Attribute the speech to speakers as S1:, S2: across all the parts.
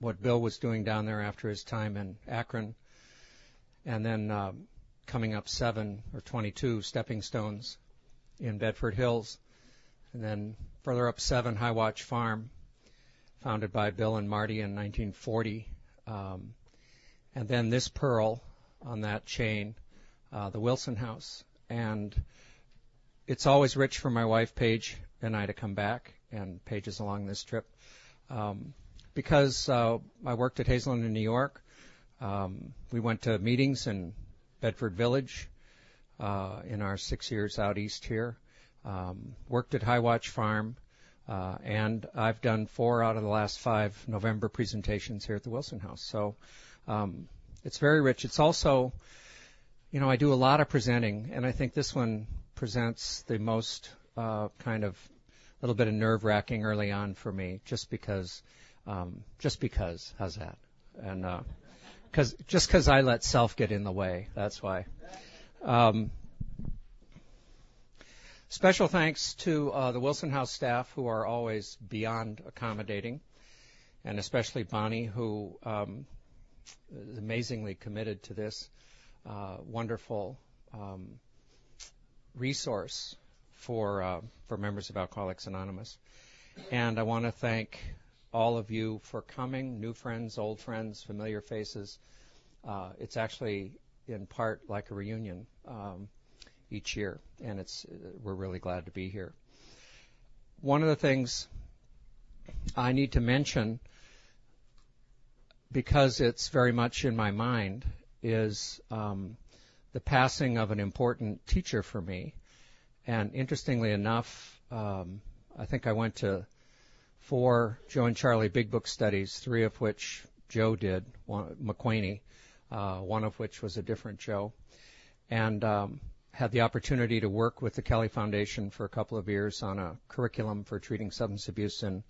S1: what Bill was doing down there after his time in Akron, and then uh, coming up seven or 22 stepping stones in Bedford Hills, and then further up seven High Watch Farm, founded by Bill and Marty in 1940, um, and then this pearl on that chain, uh, the Wilson House, and it's always rich for my wife Paige and I to come back, and Paige is along this trip. Um, because uh, I worked at Hazelden in New York, um, we went to meetings in Bedford Village uh, in our six years out east here. Um, worked at High Watch Farm, uh, and I've done four out of the last five November presentations here at the Wilson House. So um, it's very rich. It's also, you know, I do a lot of presenting, and I think this one presents the most uh, kind of a little bit of nerve wracking early on for me, just because, um, just because. How's that? And uh, cause, just because I let self get in the way. That's why. Um, special thanks to uh, the Wilson House staff who are always beyond accommodating, and especially Bonnie, who um, is amazingly committed to this uh, wonderful um, resource for uh, for members of Alcoholics Anonymous. And I want to thank all of you for coming, new friends, old friends, familiar faces. Uh, it's actually in part like a reunion um, each year, and it's we're really glad to be here. One of the things I need to mention, because it's very much in my mind, is um, the passing of an important teacher for me. And interestingly enough, um, I think I went to four Joe and Charlie Big Book studies, three of which Joe did, one, McQuany, uh, one of which was a different Joe, and um, had the opportunity to work with the Kelly Foundation for a couple of years on a curriculum for treating substance abuse in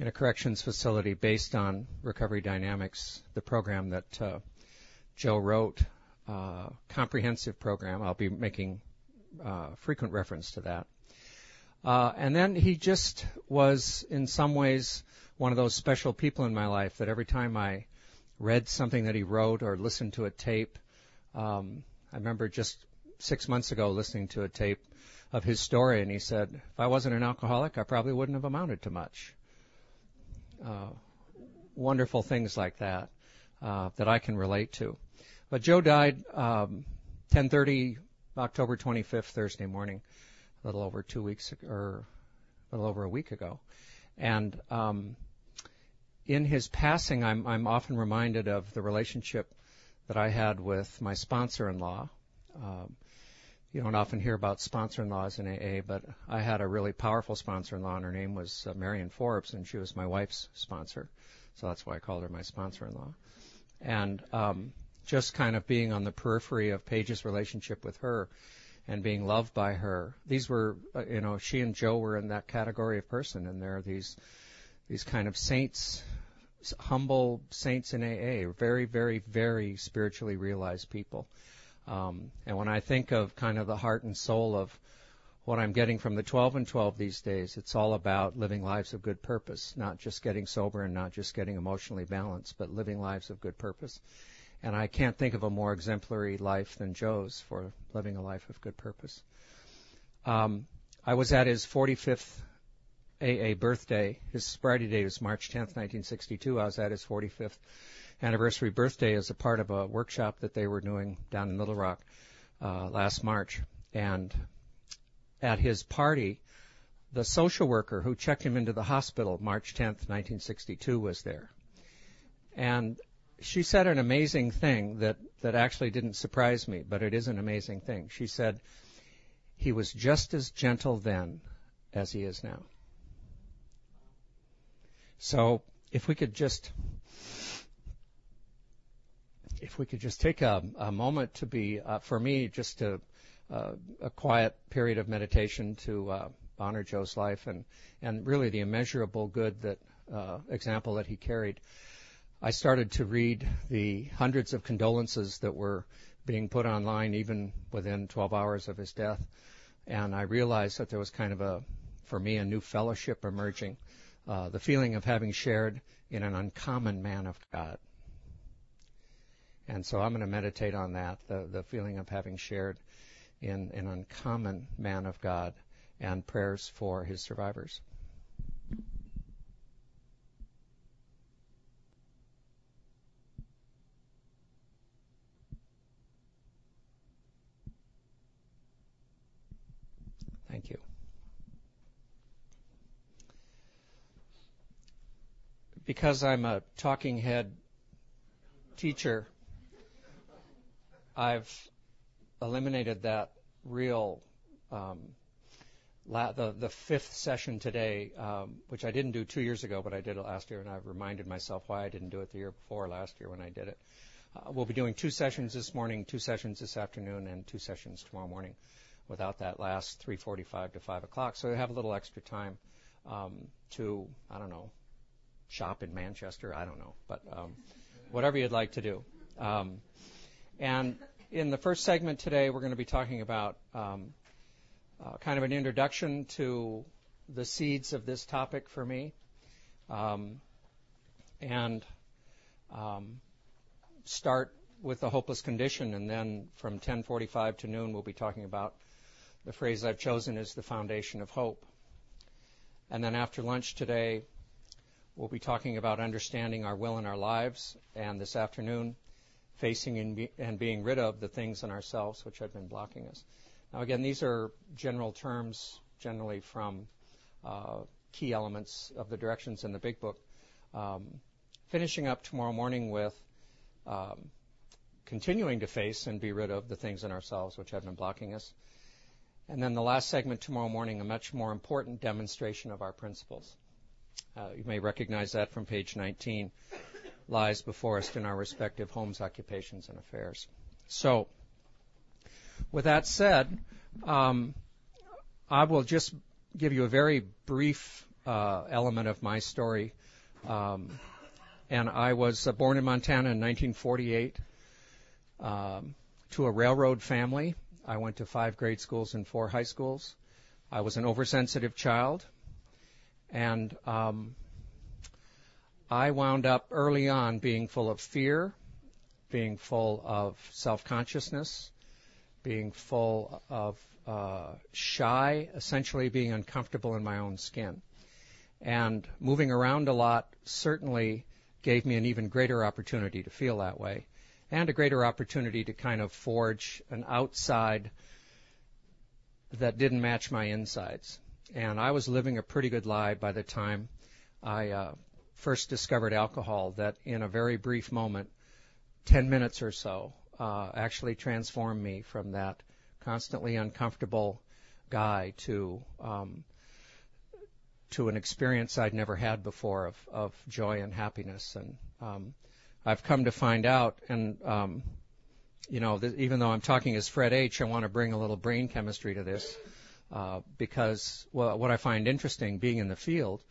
S1: in a corrections facility based on recovery dynamics, the program that uh, Joe wrote, uh, comprehensive program. I'll be making uh, frequent reference to that. Uh, and then he just was, in some ways, one of those special people in my life that every time I read something that he wrote or listened to a tape, um, I remember just six months ago listening to a tape of his story, and he said, "If I wasn't an alcoholic, I probably wouldn't have amounted to much." Uh, wonderful things like that uh, that I can relate to. But Joe died um, 10:30 October 25th, Thursday morning, a little over two weeks or a little over a week ago, and um, in his passing, I'm, I'm often reminded of the relationship that I had with my sponsor-in-law. Um, you don't often hear about sponsor-in-laws in AA, but I had a really powerful sponsor-in-law, and her name was uh, Marion Forbes, and she was my wife's sponsor, so that's why I called her my sponsor-in-law. And um, just kind of being on the periphery of Paige's relationship with her and being loved by her. These were, uh, you know, she and Joe were in that category of person, and there are these these kind of saints, humble saints in AA, very, very, very spiritually realized people. Um, and when I think of kind of the heart and soul of what I'm getting from the 12 and 12 these days, it's all about living lives of good purpose, not just getting sober and not just getting emotionally balanced, but living lives of good purpose. And I can't think of a more exemplary life than Joe's for living a life of good purpose. Um, I was at his 45th AA birthday. His sobriety day was March 10th, 1962. I was at his 45th anniversary birthday as a part of a workshop that they were doing down in Little Rock uh, last March. And at his party, the social worker who checked him into the hospital March 10th, 1962 was there. And she said an amazing thing that, that actually didn't surprise me, but it is an amazing thing. She said, he was just as gentle then as he is now. So if we could just, if we could just take a, a moment to be, uh, for me, just to, uh, a quiet period of meditation to uh, honor Joe's life and, and really the immeasurable good that uh, example that he carried. I started to read the hundreds of condolences that were being put online even within 12 hours of his death. And I realized that there was kind of a, for me, a new fellowship emerging. Uh, the feeling of having shared in an uncommon man of God. And so I'm going to meditate on that, the, the feeling of having shared in an uncommon man of God and prayers for his survivors. Thank you. Because I'm a talking head teacher, I've eliminated that real um, la- the the fifth session today, um, which I didn't do two years ago, but I did it last year, and I've reminded myself why I didn't do it the year before last year when I did it. Uh, we'll be doing two sessions this morning, two sessions this afternoon, and two sessions tomorrow morning, without that last 3:45 to 5 o'clock. So we have a little extra time um, to I don't know shop in Manchester. I don't know, but um, whatever you'd like to do. Um, and in the first segment today, we're going to be talking about um, uh, kind of an introduction to the seeds of this topic for me, um, and um, start with the hopeless condition, and then from 10:45 to noon, we'll be talking about the phrase I've chosen is the foundation of hope. And then after lunch today, we'll be talking about understanding our will in our lives, and this afternoon, facing and, be, and being rid of the things in ourselves which have been blocking us. Now, again, these are general terms, generally from uh, key elements of the directions in the Big Book. Um, finishing up tomorrow morning with um, continuing to face and be rid of the things in ourselves which have been blocking us. And then the last segment tomorrow morning, a much more important demonstration of our principles. Uh, you may recognize that from page 19 lies before us in our respective homes, occupations, and affairs. So, with that said, um, I will just give you a very brief uh, element of my story. Um, and I was uh, born in Montana in 1948 um, to a railroad family. I went to five grade schools and four high schools. I was an oversensitive child, and um, I wound up early on being full of fear, being full of self consciousness, being full of uh, shy, essentially being uncomfortable in my own skin. And moving around a lot certainly gave me an even greater opportunity to feel that way and a greater opportunity to kind of forge an outside that didn't match my insides. And I was living a pretty good lie by the time I uh, first discovered alcohol that in a very brief moment, 10 minutes or so, uh, actually transformed me from that constantly uncomfortable guy to um, to an experience I'd never had before of, of joy and happiness. And um, I've come to find out, and um, you know, th- even though I'm talking as Fred H, I want to bring a little brain chemistry to this uh, because well, what I find interesting, being in the field,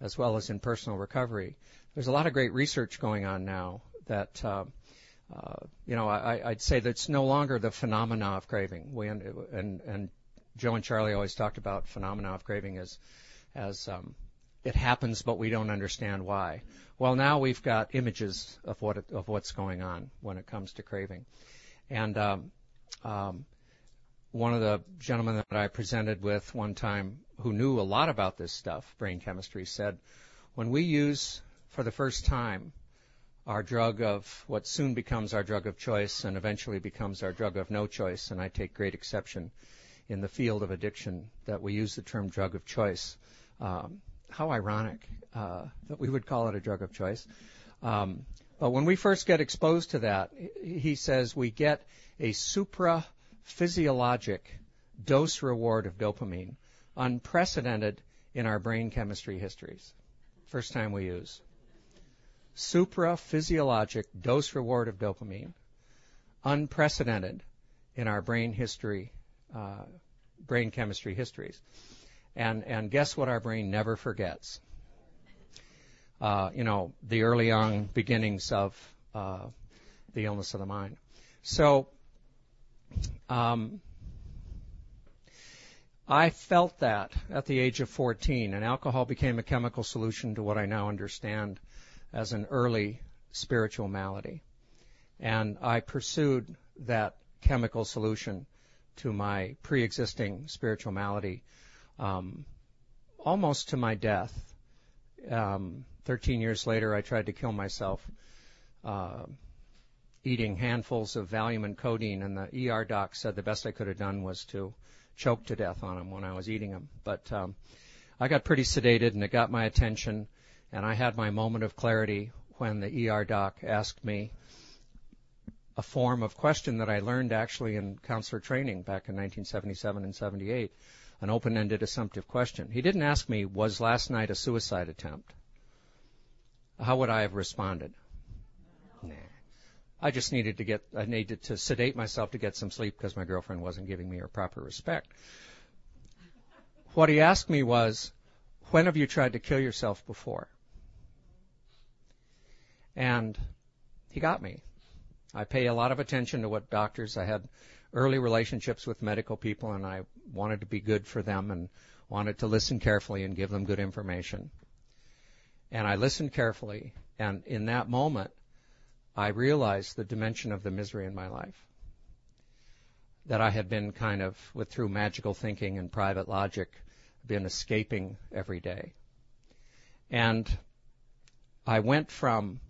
S1: as well as in personal recovery. There's a lot of great research going on now that, uh, uh, you know, I, I'd say that it's no longer the phenomena of craving. We, and, and Joe and Charlie always talked about phenomena of craving as, as um, it happens, but we don't understand why. Well, now we've got images of what of what's going on when it comes to craving, and um, um, one of the gentlemen that I presented with one time who knew a lot about this stuff, brain chemistry, said, when we use for the first time our drug of what soon becomes our drug of choice and eventually becomes our drug of no choice, and I take great exception in the field of addiction that we use the term drug of choice. Um, how ironic uh, that we would call it a drug of choice. Um, but when we first get exposed to that, he says we get a supra physiologic dose reward of dopamine, unprecedented in our brain chemistry histories. First time we use. Supra physiologic dose reward of dopamine, unprecedented in our brain history, uh, brain chemistry histories. And, and guess what our brain never forgets? Uh, you know, the early on beginnings of uh, the illness of the mind. So um, I felt that at the age of 14, and alcohol became a chemical solution to what I now understand as an early spiritual malady. And I pursued that chemical solution to my pre-existing spiritual malady um, almost to my death. Um, 13 years later, I tried to kill myself uh, eating handfuls of Valium and codeine, and the ER doc said the best I could have done was to choke to death on them when I was eating them. But um, I got pretty sedated, and it got my attention, and I had my moment of clarity when the ER doc asked me a form of question that I learned actually in counselor training back in 1977 and 78, an open-ended assumptive question. He didn't ask me, was last night a suicide attempt? How would I have responded? Nah. I just needed to get, I needed to sedate myself to get some sleep because my girlfriend wasn't giving me her proper respect. What he asked me was, when have you tried to kill yourself before? And he got me. I pay a lot of attention to what doctors, I had early relationships with medical people and I wanted to be good for them and wanted to listen carefully and give them good information. And I listened carefully and in that moment, I realized the dimension of the misery in my life. That I had been kind of, with through magical thinking and private logic, been escaping every day. And I went from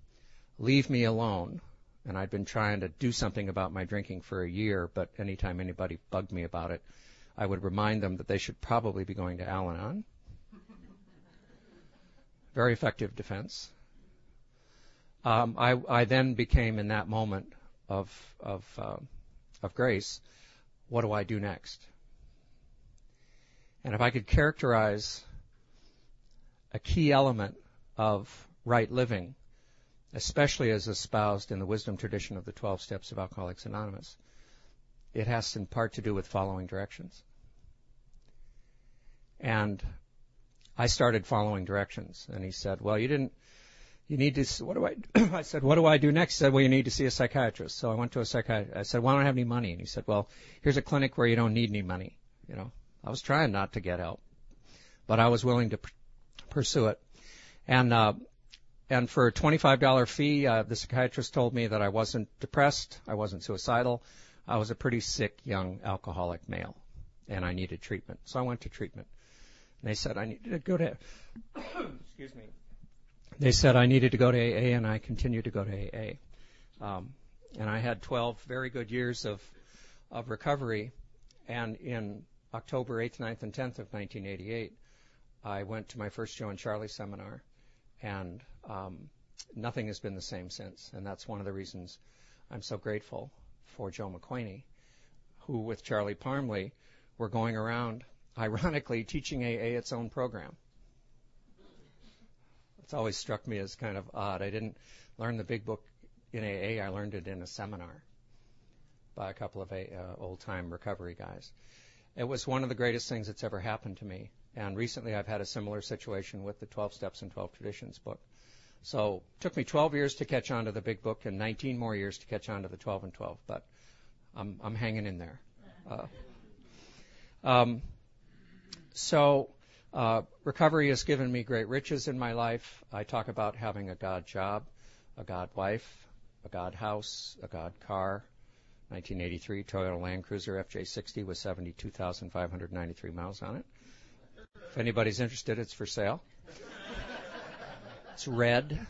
S1: leave me alone. And I'd been trying to do something about my drinking for a year, but anytime anybody bugged me about it, I would remind them that they should probably be going to Al Anon. Very effective defense. Um, I, I, then became in that moment of of uh, of grace. What do I do next? And if I could characterize a key element of right living especially as espoused in the wisdom tradition of the 12 steps of Alcoholics Anonymous, it has in part to do with following directions. And I started following directions, and he said, "Well, you didn't. You need to. What do I?" I said, "What do I do next?" He said, "Well, you need to see a psychiatrist." So I went to a psychiatrist. I said, "Well, I don't have any money," and he said, "Well, here's a clinic where you don't need any money." You know, I was trying not to get help, but I was willing to pr- pursue it. And uh, and for a $25 fee, uh, the psychiatrist told me that I wasn't depressed, I wasn't suicidal, I was a pretty sick young alcoholic male, and I needed treatment. So I went to treatment. And they said I needed to go to, excuse me. They said I needed to go to AA, and I continued to go to AA. Um, and I had 12 very good years of of recovery. And in October 8th, 9th, and 10th of 1988, I went to my first Joe and Charlie seminar, and um, nothing has been the same since, and that's one of the reasons I'm so grateful for Joe McQuany, who with Charlie Parmley were going around, ironically, teaching AA its own program. It's always struck me as kind of odd. I didn't learn the big book in AA. I learned it in a seminar by a couple of uh, old-time recovery guys. It was one of the greatest things that's ever happened to me. And recently, I've had a similar situation with the 12 Steps and 12 Traditions book. So took me 12 years to catch on to the big book and 19 more years to catch on to the 12 and 12, but I'm, I'm hanging in there. Uh, um, so uh, recovery has given me great riches in my life. I talk about having a God job, a God wife, a God house, a God car. 1983 Toyota Land Cruiser FJ60 with 72,593 miles on it. If anybody's interested, it's for sale. It's red.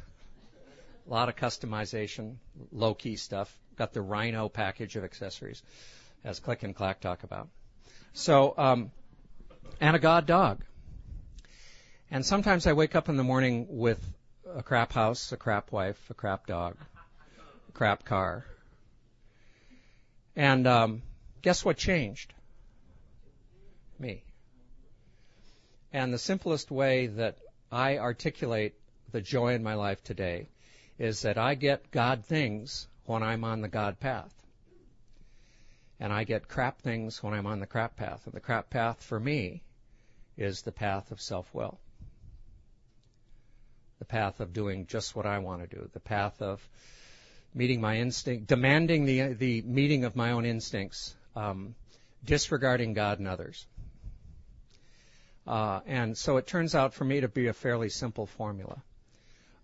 S1: A lot of customization, low key stuff. Got the Rhino package of accessories, as Click and Clack talk about. So, um, and a God dog. And sometimes I wake up in the morning with a crap house, a crap wife, a crap dog, a crap car. And um, guess what changed? Me. And the simplest way that I articulate the joy in my life today is that I get God things when I'm on the God path. And I get crap things when I'm on the crap path. And the crap path for me is the path of self-will. The path of doing just what I want to do. The path of meeting my instinct, demanding the, the meeting of my own instincts, um, disregarding God and others. Uh, and so it turns out for me to be a fairly simple formula.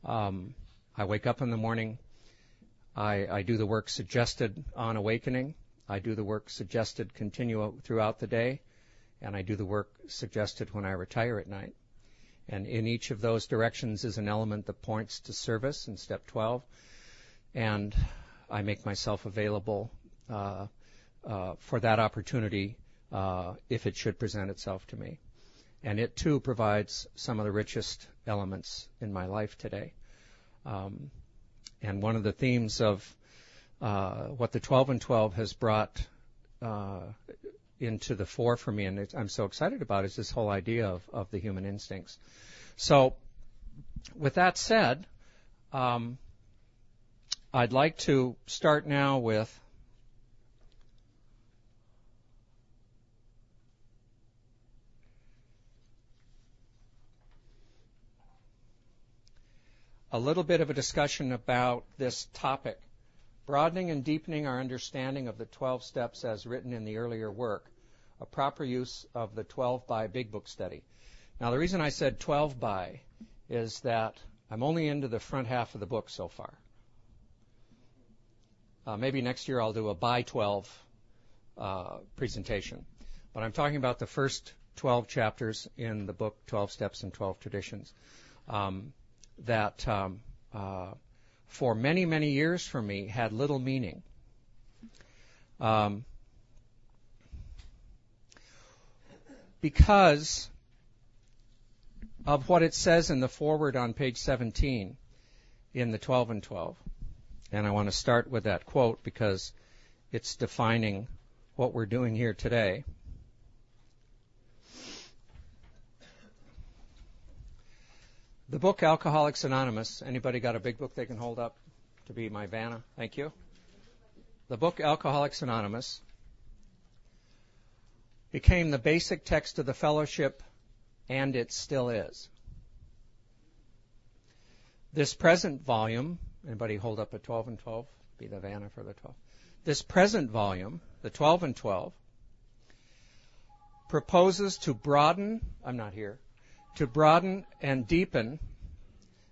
S1: Um, I wake up in the morning. I, I do the work suggested on awakening. I do the work suggested continue throughout the day. And I do the work suggested when I retire at night. And in each of those directions is an element that points to service in step 12. And I make myself available uh, uh, for that opportunity uh, if it should present itself to me. And it too provides some of the richest elements in my life today. Um, and one of the themes of uh, what the 12 and 12 has brought uh, into the fore for me, and I'm so excited about, is this whole idea of, of the human instincts. So, with that said, um, I'd like to start now with a little bit of a discussion about this topic, broadening and deepening our understanding of the 12 steps as written in the earlier work, a proper use of the 12 by Big Book study. Now, the reason I said 12 by is that I'm only into the front half of the book so far. Uh, maybe next year I'll do a by 12 uh, presentation. But I'm talking about the first 12 chapters in the book, 12 Steps and 12 Traditions. Um, that um, uh, for many, many years for me had little meaning. Um, because of what it says in the foreword on page 17 in the 12 and 12. And I want to start with that quote because it's defining what we're doing here today. The book Alcoholics Anonymous. Anybody got a big book they can hold up to be my Vanna? Thank you. The book Alcoholics Anonymous became the basic text of the fellowship, and it still is. This present volume, anybody hold up a 12 and 12? Be the Vanna for the 12. This present volume, the 12 and 12, proposes to broaden, I'm not here, to broaden and deepen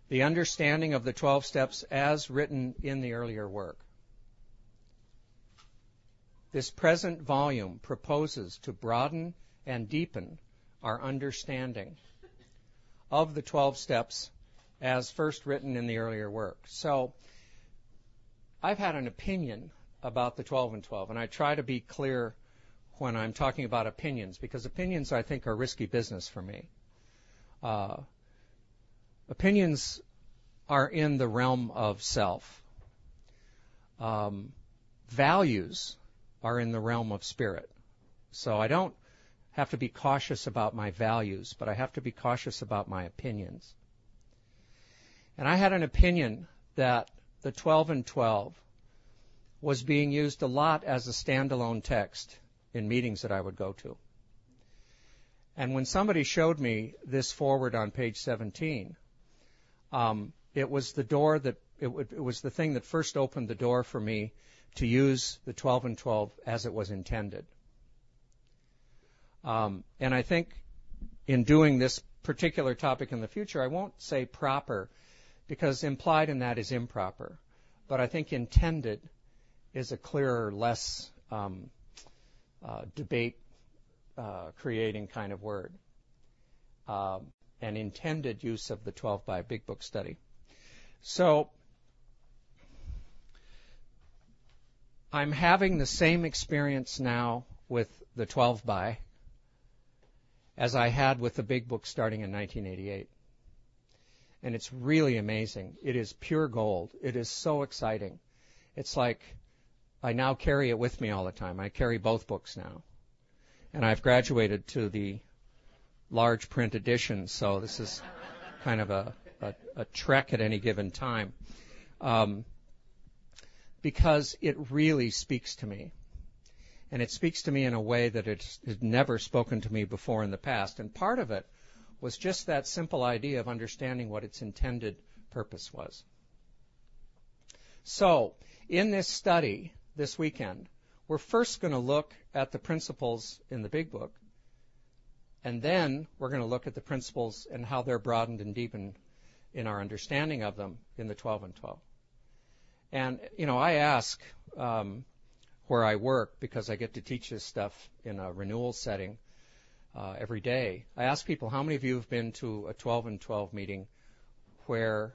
S1: the understanding of the 12 steps as written in the earlier work. This present volume proposes to broaden and deepen our understanding of the 12 steps as first written in the earlier work. So, I've had an opinion about the 12 and 12, and I try to be clear when I'm talking about opinions because opinions I think are risky business for me. Uh, opinions are in the realm of self. Um, values are in the realm of spirit. So I don't have to be cautious about my values, but I have to be cautious about my opinions. And I had an opinion that the 12 and 12 was being used a lot as a standalone text in meetings that I would go to. And when somebody showed me this forward on page 17, um, it was the door that it, it, was the thing that first opened the door for me to use the 12 and 12 as it was intended. Um, and I think in doing this particular topic in the future, I won't say proper because implied in that is improper, but I think intended is a clearer, less um, uh, debate creating kind of word. Um, an intended use of the 12 by Big Book study. So, I'm having the same experience now with the 12 by as I had with the Big Book starting in 1988. And it's really amazing. It is pure gold. It is so exciting. It's like I now carry it with me all the time. I carry both books now and I've graduated to the large print edition, so this is kind of a, a, a trek at any given time. Um, because it really speaks to me. And it speaks to me in a way that it has never spoken to me before in the past. And part of it was just that simple idea of understanding what its intended purpose was. So, in this study this weekend, we're first going to look at the principles in the big book, and then we're going to look at the principles and how they're broadened and deepened in our understanding of them in the 12 and 12. And, you know, I ask um, where I work because I get to teach this stuff in a renewal setting uh, every day. I ask people, how many of you have been to a 12 and 12 meeting where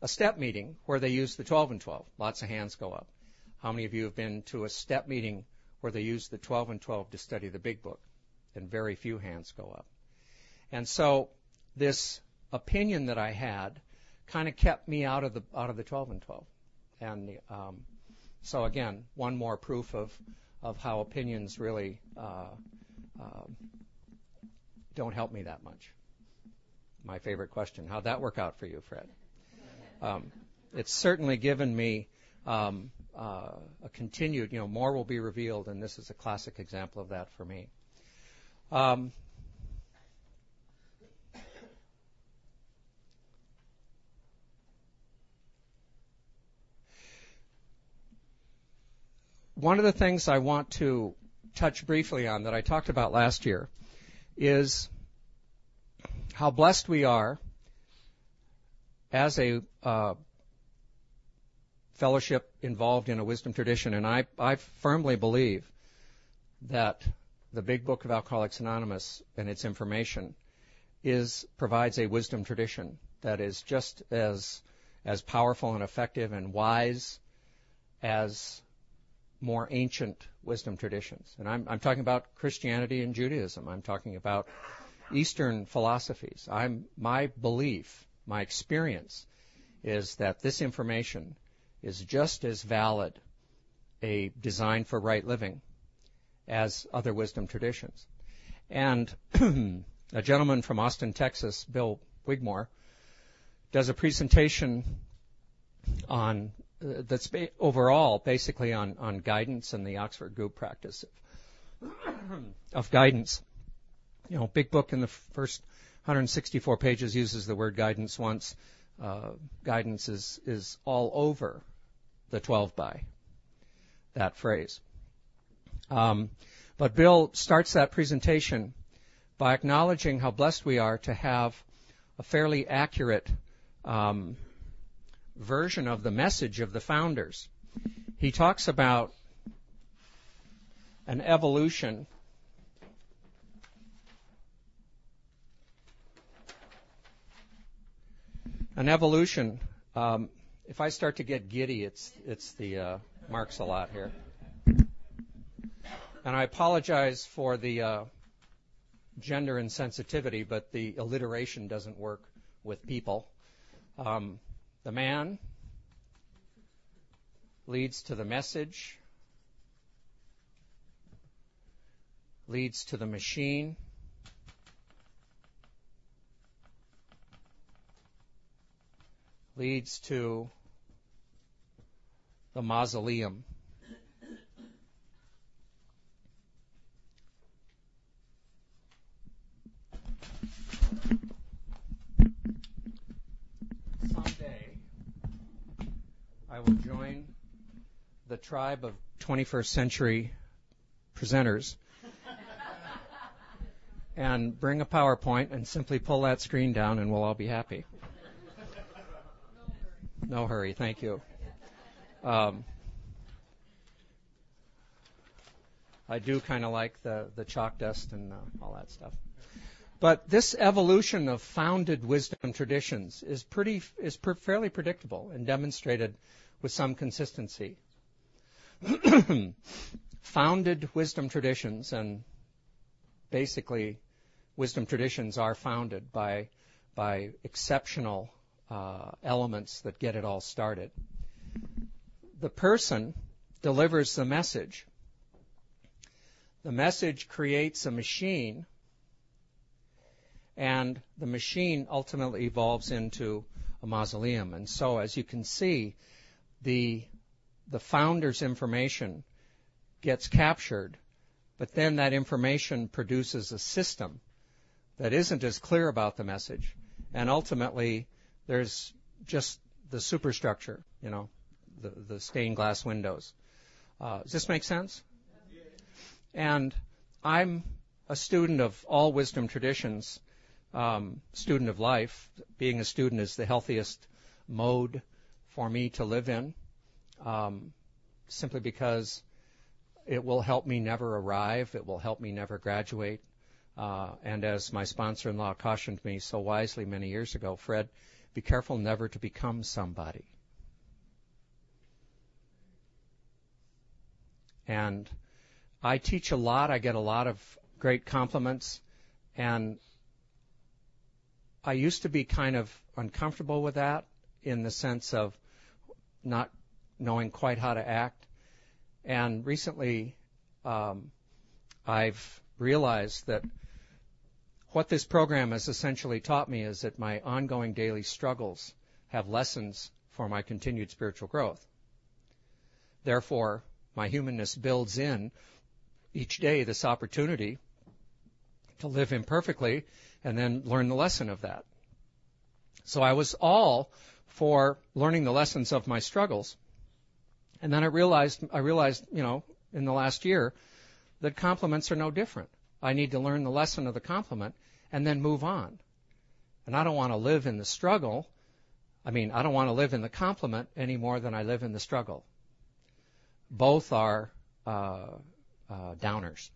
S1: a step meeting where they use the 12 and 12? Lots of hands go up. How many of you have been to a step meeting where they use the 12 and 12 to study the big book? And very few hands go up. And so this opinion that I had kind of kept me out of the out of the 12 and 12. And um, so again, one more proof of of how opinions really uh, uh, don't help me that much. My favorite question: How'd that work out for you, Fred? Um, it's certainly given me um, uh, a continued, you know, more will be revealed, and this is a classic example of that for me. Um, one of the things I want to touch briefly on that I talked about last year is how blessed we are as a uh, fellowship involved in a wisdom tradition, and I, I firmly believe that the Big Book of Alcoholics Anonymous and its information is provides a wisdom tradition that is just as as powerful and effective and wise as more ancient wisdom traditions. And I'm, I'm talking about Christianity and Judaism. I'm talking about Eastern philosophies. I'm, my belief, my experience is that this information is just as valid a design for right living as other wisdom traditions. And a gentleman from Austin, Texas, Bill Wigmore, does a presentation on uh, that's ba- overall basically on, on guidance and the Oxford group practice of, of guidance. You know, big book in the first 164 pages uses the word guidance once. Uh, guidance is is all over the 12 by that phrase. Um, but Bill starts that presentation by acknowledging how blessed we are to have a fairly accurate um, version of the message of the founders. He talks about an evolution an evolution. Um, if I start to get giddy, it's it's the uh, marks a lot here, and I apologize for the uh, gender insensitivity, but the alliteration doesn't work with people. Um, the man leads to the message, leads to the machine, leads to the mausoleum. Someday, I will join the tribe of 21st century presenters and bring a PowerPoint and simply pull that screen down and we'll all be happy. No hurry, thank you. Um, I do kind of like the, the chalk dust and uh, all that stuff. But this evolution of founded wisdom traditions is pretty is per, fairly predictable and demonstrated with some consistency. Founded wisdom traditions, and basically, wisdom traditions are founded by by exceptional uh, elements that get it all started. The person delivers the message. The message creates a machine, and the machine ultimately evolves into a mausoleum. And so, as you can see, the the founder's information gets captured, but then that information produces a system that isn't as clear about the message, and ultimately there's just the superstructure, you know, the, the stained glass windows. Uh, does this make sense? And I'm a student of all wisdom traditions um, student of life. Being a student is the healthiest mode for me to live in, um, simply because it will help me never arrive. It will help me never graduate. Uh, and as my sponsor-in-law cautioned me so wisely many years ago, Fred, be careful never to become somebody. And I teach a lot. I get a lot of great compliments. And I used to be kind of uncomfortable with that in the sense of not knowing quite how to act. And recently, um, I've realized that what this program has essentially taught me is that my ongoing daily struggles have lessons for my continued spiritual growth. Therefore, my humanness builds in each day this opportunity to live imperfectly and then learn the lesson of that. So I was all for learning the lessons of my struggles. And then I realized, I realized, you know, in the last year that compliments are no different. I need to learn the lesson of the compliment and then move on. And I don't want to live in the struggle. I mean, I don't want to live in the compliment any more than I live in the struggle. Both are uh, uh, downers.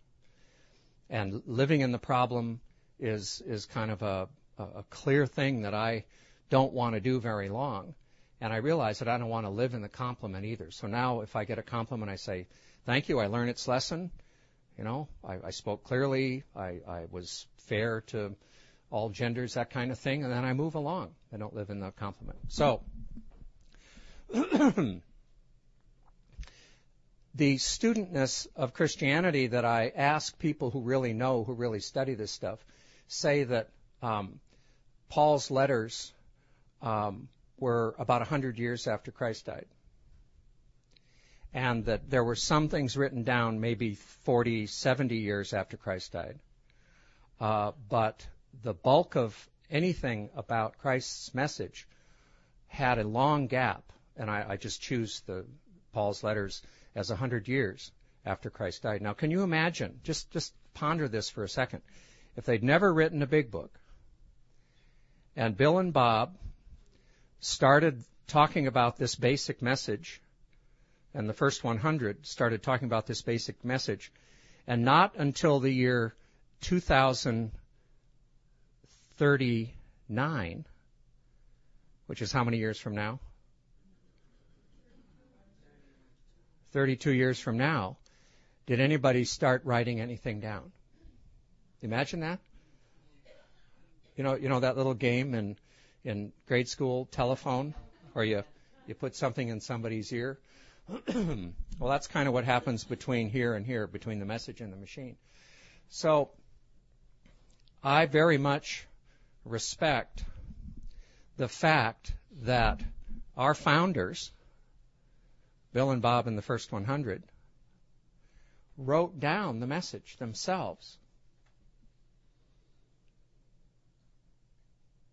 S1: And living in the problem is is kind of a, a clear thing that I don't want to do very long. And I realize that I don't want to live in the compliment either. So now if I get a compliment, I say, thank you, I learned its lesson. You know, I, I spoke clearly, I, I was fair to all genders, that kind of thing, and then I move along. I don't live in the compliment. So, the studentness of Christianity that I ask people who really know, who really study this stuff, say that um, Paul's letters um, were about 100 years after Christ died. And that there were some things written down maybe 40, 70 years after Christ died. Uh, but the bulk of anything about Christ's message had a long gap, and I, I just choose the Paul's letters as 100 years after Christ died. Now, can you imagine? Just just ponder this for a second. If they'd never written a big book, and Bill and Bob started talking about this basic message, and the first 100 started talking about this basic message, and not until the year 2039, which is how many years from now? 32 years from now, did anybody start writing anything down? Imagine that. You know, you know that little game in in grade school, telephone, where you you put something in somebody's ear. well, that's kind of what happens between here and here, between the message and the machine. So, I very much respect the fact that our founders, Bill and Bob in the first 100, wrote down the message themselves.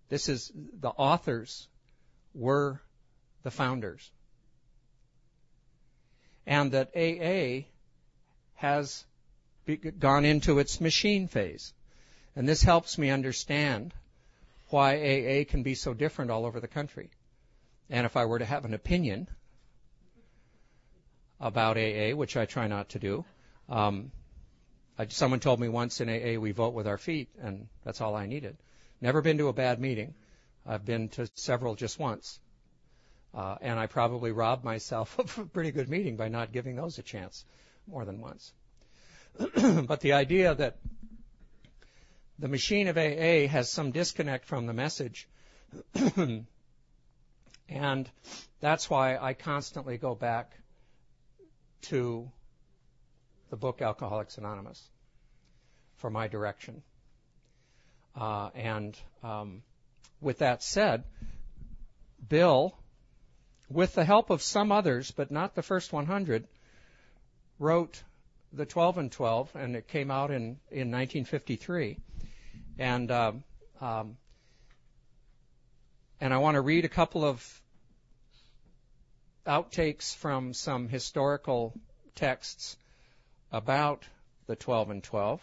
S1: This is the authors were the founders. And that AA has gone into its machine phase. And this helps me understand why AA can be so different all over the country. And if I were to have an opinion about AA, which I try not to do, um, I, someone told me once in AA we vote with our feet, and that's all I needed. Never been to a bad meeting. I've been to several just once. Uh, and I probably robbed myself of a pretty good meeting by not giving those a chance more than once. but the idea that the machine of AA has some disconnect from the message, and that's why I constantly go back to the book Alcoholics Anonymous for my direction. Uh, and um, with that said, Bill, with the help of some others, but not the first 100, wrote the 12 and 12, and it came out in, in 1953. And um, um, and I want to read a couple of outtakes from some historical texts about the 12 and 12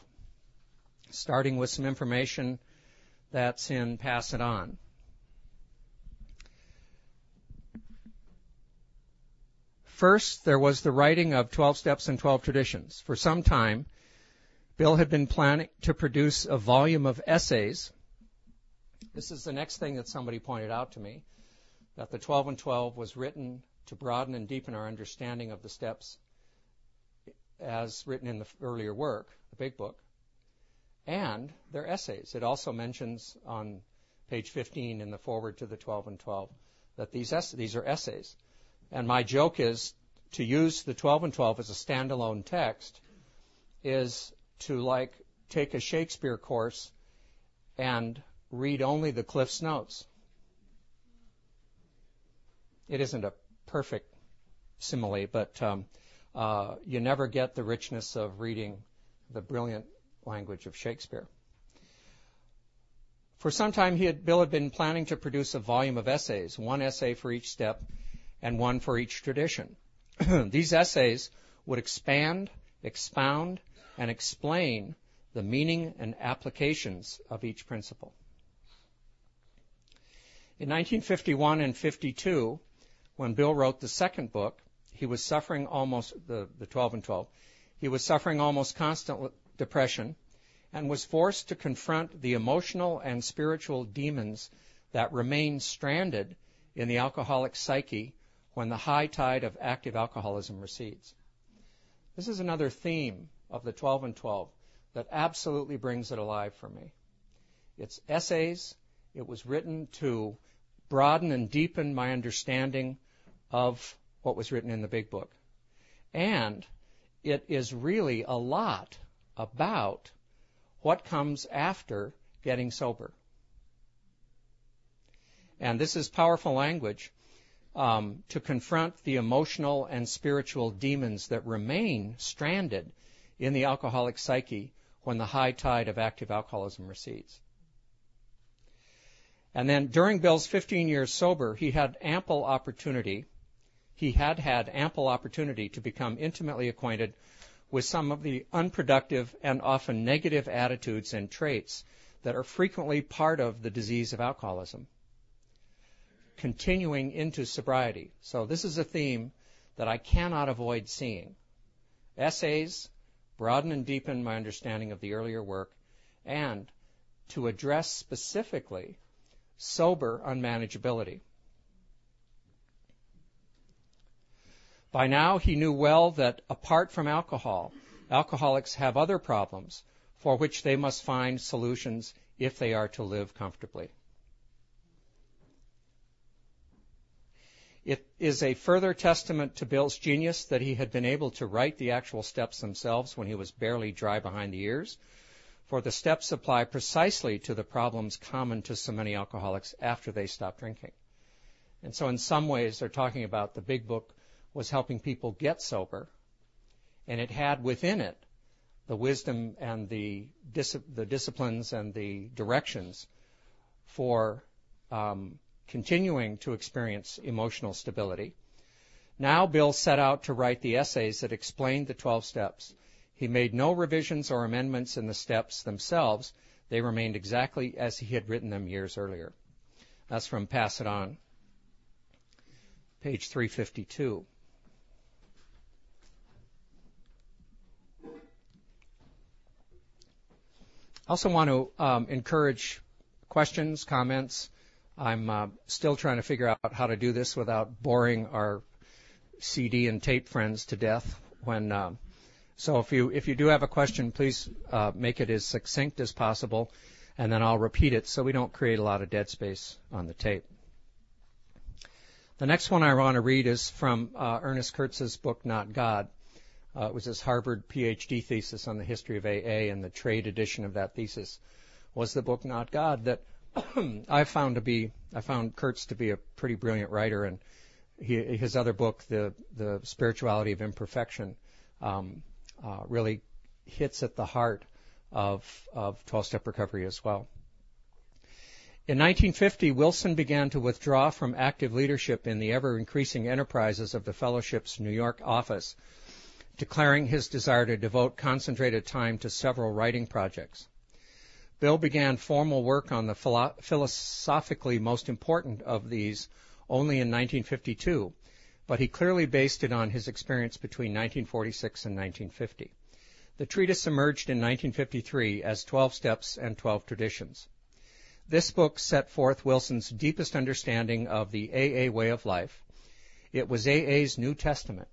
S1: starting with some information that's in Pass It On. First, there was the writing of 12 Steps and 12 Traditions. For some time, Bill had been planning to produce a volume of essays. This is the next thing that somebody pointed out to me that the 12 and 12 was written to broaden and deepen our understanding of the steps as written in the earlier work, the big book, and their essays. It also mentions on page 15 in the forward to the 12 and 12 that these, these are essays. And my joke is to use the 12 and 12 as a standalone text is to like take a Shakespeare course and read only the Cliff's Notes. It isn't a perfect simile, but um, uh, you never get the richness of reading the brilliant language of Shakespeare. For some time, had, Bill had been planning to produce a volume of essays, one essay for each step and one for each tradition. These essays would expand, expound, and explain the meaning and applications of each principle. In 1951 and 52, when Bill wrote the second book, he was suffering almost the, the 12 and 12. He was suffering almost constant depression and was forced to confront the emotional and spiritual demons that remain stranded in the alcoholic psyche when the high tide of active alcoholism recedes. This is another theme of the 12 and 12 that absolutely brings it alive for me. It's essays. It was written to broaden and deepen my understanding of what was written in the big book. And it is really a lot about what comes after getting sober. And this is powerful language um, to confront the emotional and spiritual demons that remain stranded in the alcoholic psyche when the high tide of active alcoholism recedes. And then during Bill's 15 years sober, he had ample opportunity. He had had ample opportunity to become intimately acquainted with some of the unproductive and often negative attitudes and traits that are frequently part of the disease of alcoholism continuing into sobriety. So this is a theme that I cannot avoid seeing. Essays broaden and deepen my understanding of the earlier work and to address specifically sober unmanageability. By now, he knew well that apart from alcohol, alcoholics have other problems for which they must find solutions if they are to live comfortably. It is a further testament to Bill's genius that he had been able to write the actual steps themselves when he was barely dry behind the ears, for the steps apply precisely to the problems common to so many alcoholics after they stop drinking. And so, in some ways, they're talking about the big book was helping people get sober, and it had within it the wisdom and the, the disciplines and the directions for um, continuing to experience emotional stability. Now Bill set out to write the essays that explained the 12 steps. He made no revisions or amendments in the steps themselves. They remained exactly as he had written them years earlier. That's from Pass It On, page 352. Also want to um, encourage questions, comments, I'm uh, still trying to figure out how to do this without boring our CD and tape friends to death. When uh, so, if you if you do have a question, please uh, make it as succinct as possible, and then I'll repeat it so we don't create a lot of dead space on the tape. The next one I want to read is from uh, Ernest Kurtz's book, Not God. Uh, it was his Harvard PhD thesis on the history of AA, and the trade edition of that thesis was the book Not God that I found to be I found Kurtz to be a pretty brilliant writer, and he, his other book, the the Spirituality of Imperfection, um, uh, really hits at the heart of of 12-step recovery as well. In 1950, Wilson began to withdraw from active leadership in the ever increasing enterprises of the fellowship's New York office, declaring his desire to devote concentrated time to several writing projects. Bill began formal work on the philo- philosophically most important of these only in 1952, but he clearly based it on his experience between 1946 and 1950. The treatise emerged in 1953 as 12 Steps and 12 Traditions. This book set forth Wilson's deepest understanding of the AA way of life. It was AA's New Testament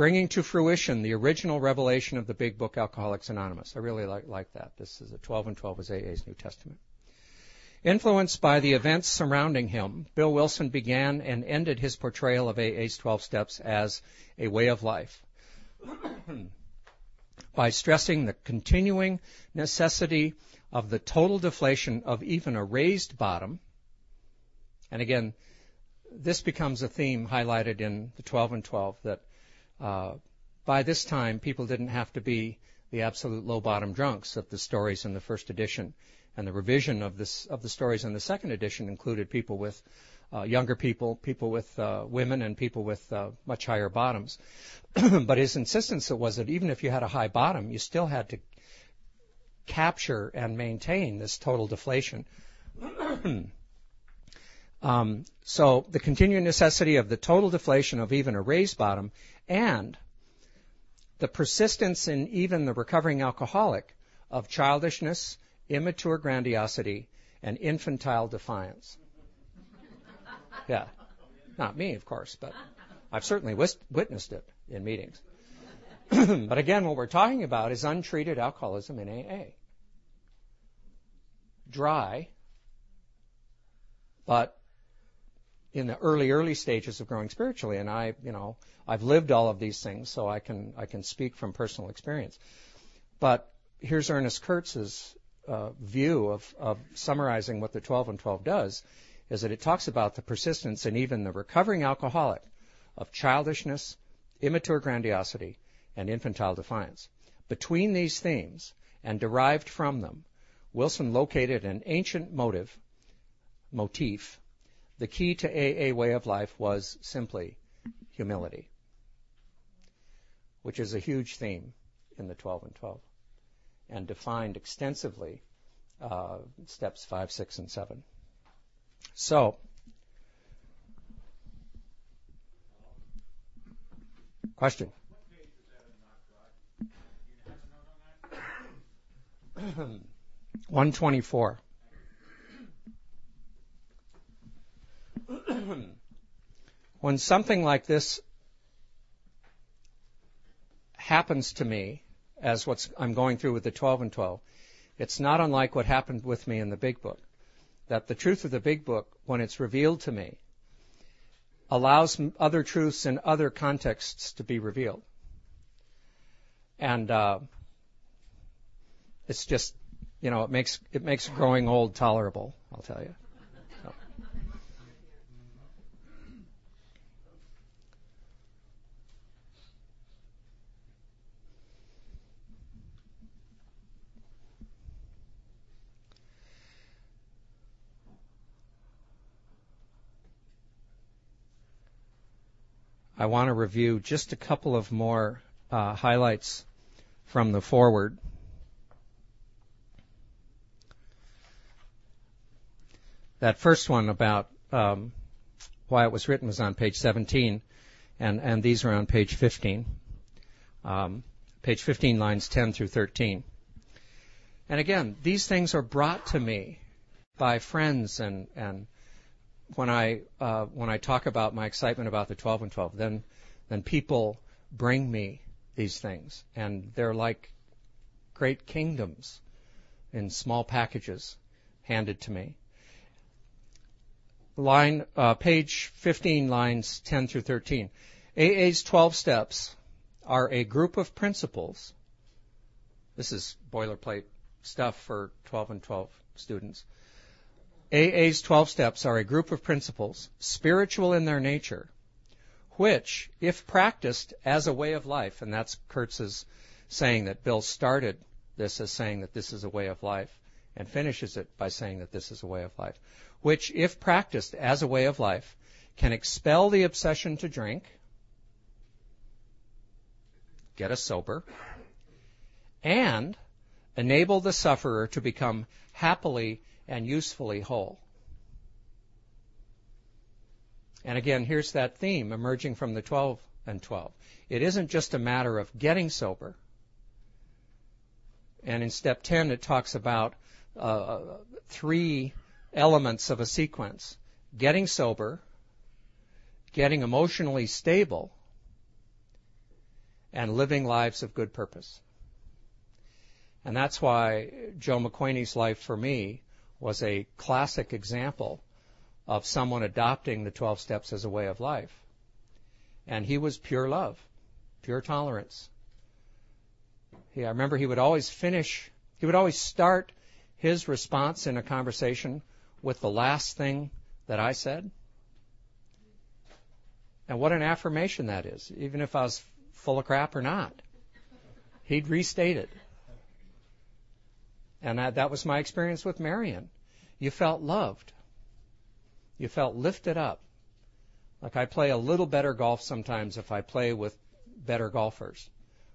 S1: bringing to fruition the original revelation of the big book Alcoholics Anonymous. I really like, like that. This is a 12 and 12 is AA's New Testament. Influenced by the events surrounding him, Bill Wilson began and ended his portrayal of AA's 12 steps as a way of life by stressing the continuing necessity of the total deflation of even a raised bottom. And again, this becomes a theme highlighted in the 12 and 12 that by this time, people didn't have to be the absolute low bottom drunks of the stories in the first edition. And the revision of this of the stories in the second edition included people with uh, younger people, people with uh, women, and people with uh, much higher bottoms. but his insistence was that even if you had a high bottom, you still had to capture and maintain this total deflation. um, so the continuing necessity of the total deflation of even a raised bottom and the persistence in even the recovering alcoholic of childishness, immature grandiosity, and infantile defiance. Yeah. Not me, of course, but I've certainly witnessed it in meetings. but again, what we're talking about is untreated alcoholism in AA. Dry, but in the early, early stages of growing spiritually. And I, you know, I've lived all of these things, so I can I can speak from personal experience. But here's Ernest Kurtz's uh, view of, of summarizing what the 12 and 12 does, is that it talks about the persistence in even the recovering alcoholic of childishness, immature grandiosity, and infantile defiance. Between these themes and derived from them, Wilson located an ancient motive, motif, the key to AA way of life was simply humility, which is a huge theme in the 12 and 12 and defined extensively uh, steps 5, 6, and 7. So, question? One twenty four. when something like this happens to me, as what I'm going through with the 12 and 12, it's not unlike what happened with me in the Big Book. That the truth of the Big Book, when it's revealed to me, allows other truths in other contexts to be revealed. And uh, it's just, you know, it makes it makes growing old tolerable. I'll tell you. I want to review just a couple of more uh, highlights from the foreword. That first one about um, why it was written was on page 17, and, and these are on page 15. Um, page 15, lines 10 through 13. And again, these things are brought to me by friends and, and when I uh, when I talk about my excitement about the 12 and 12, then then people bring me these things, and they're like great kingdoms in small packages handed to me. Line uh, page 15, lines 10 through 13. AA's 12 steps are a group of principles. This is boilerplate stuff for 12 and 12 students AA's 12 steps are a group of principles, spiritual in their nature, which, if practiced as a way of life, and that's Kurtz's saying that Bill started this as saying that this is a way of life and finishes it by saying that this is a way of life, which, if practiced as a way of life, can expel the obsession to drink, get us sober, and enable the sufferer to become happily and usefully whole. And again, here's that theme emerging from the 12 and 12. It isn't just a matter of getting sober. And in step 10, it talks about uh, three elements of a sequence getting sober, getting emotionally stable, and living lives of good purpose. And that's why Joe McQuany's life for me was a classic example of someone adopting the 12 steps as a way of life. And he was pure love, pure tolerance. He, I remember he would always finish, he would always start his response in a conversation with the last thing that I said. And what an affirmation that is, even if I was full of crap or not. He'd restate it. And that, that was my experience with Marion. You felt loved. You felt lifted up. Like I play a little better golf sometimes if I play with better golfers.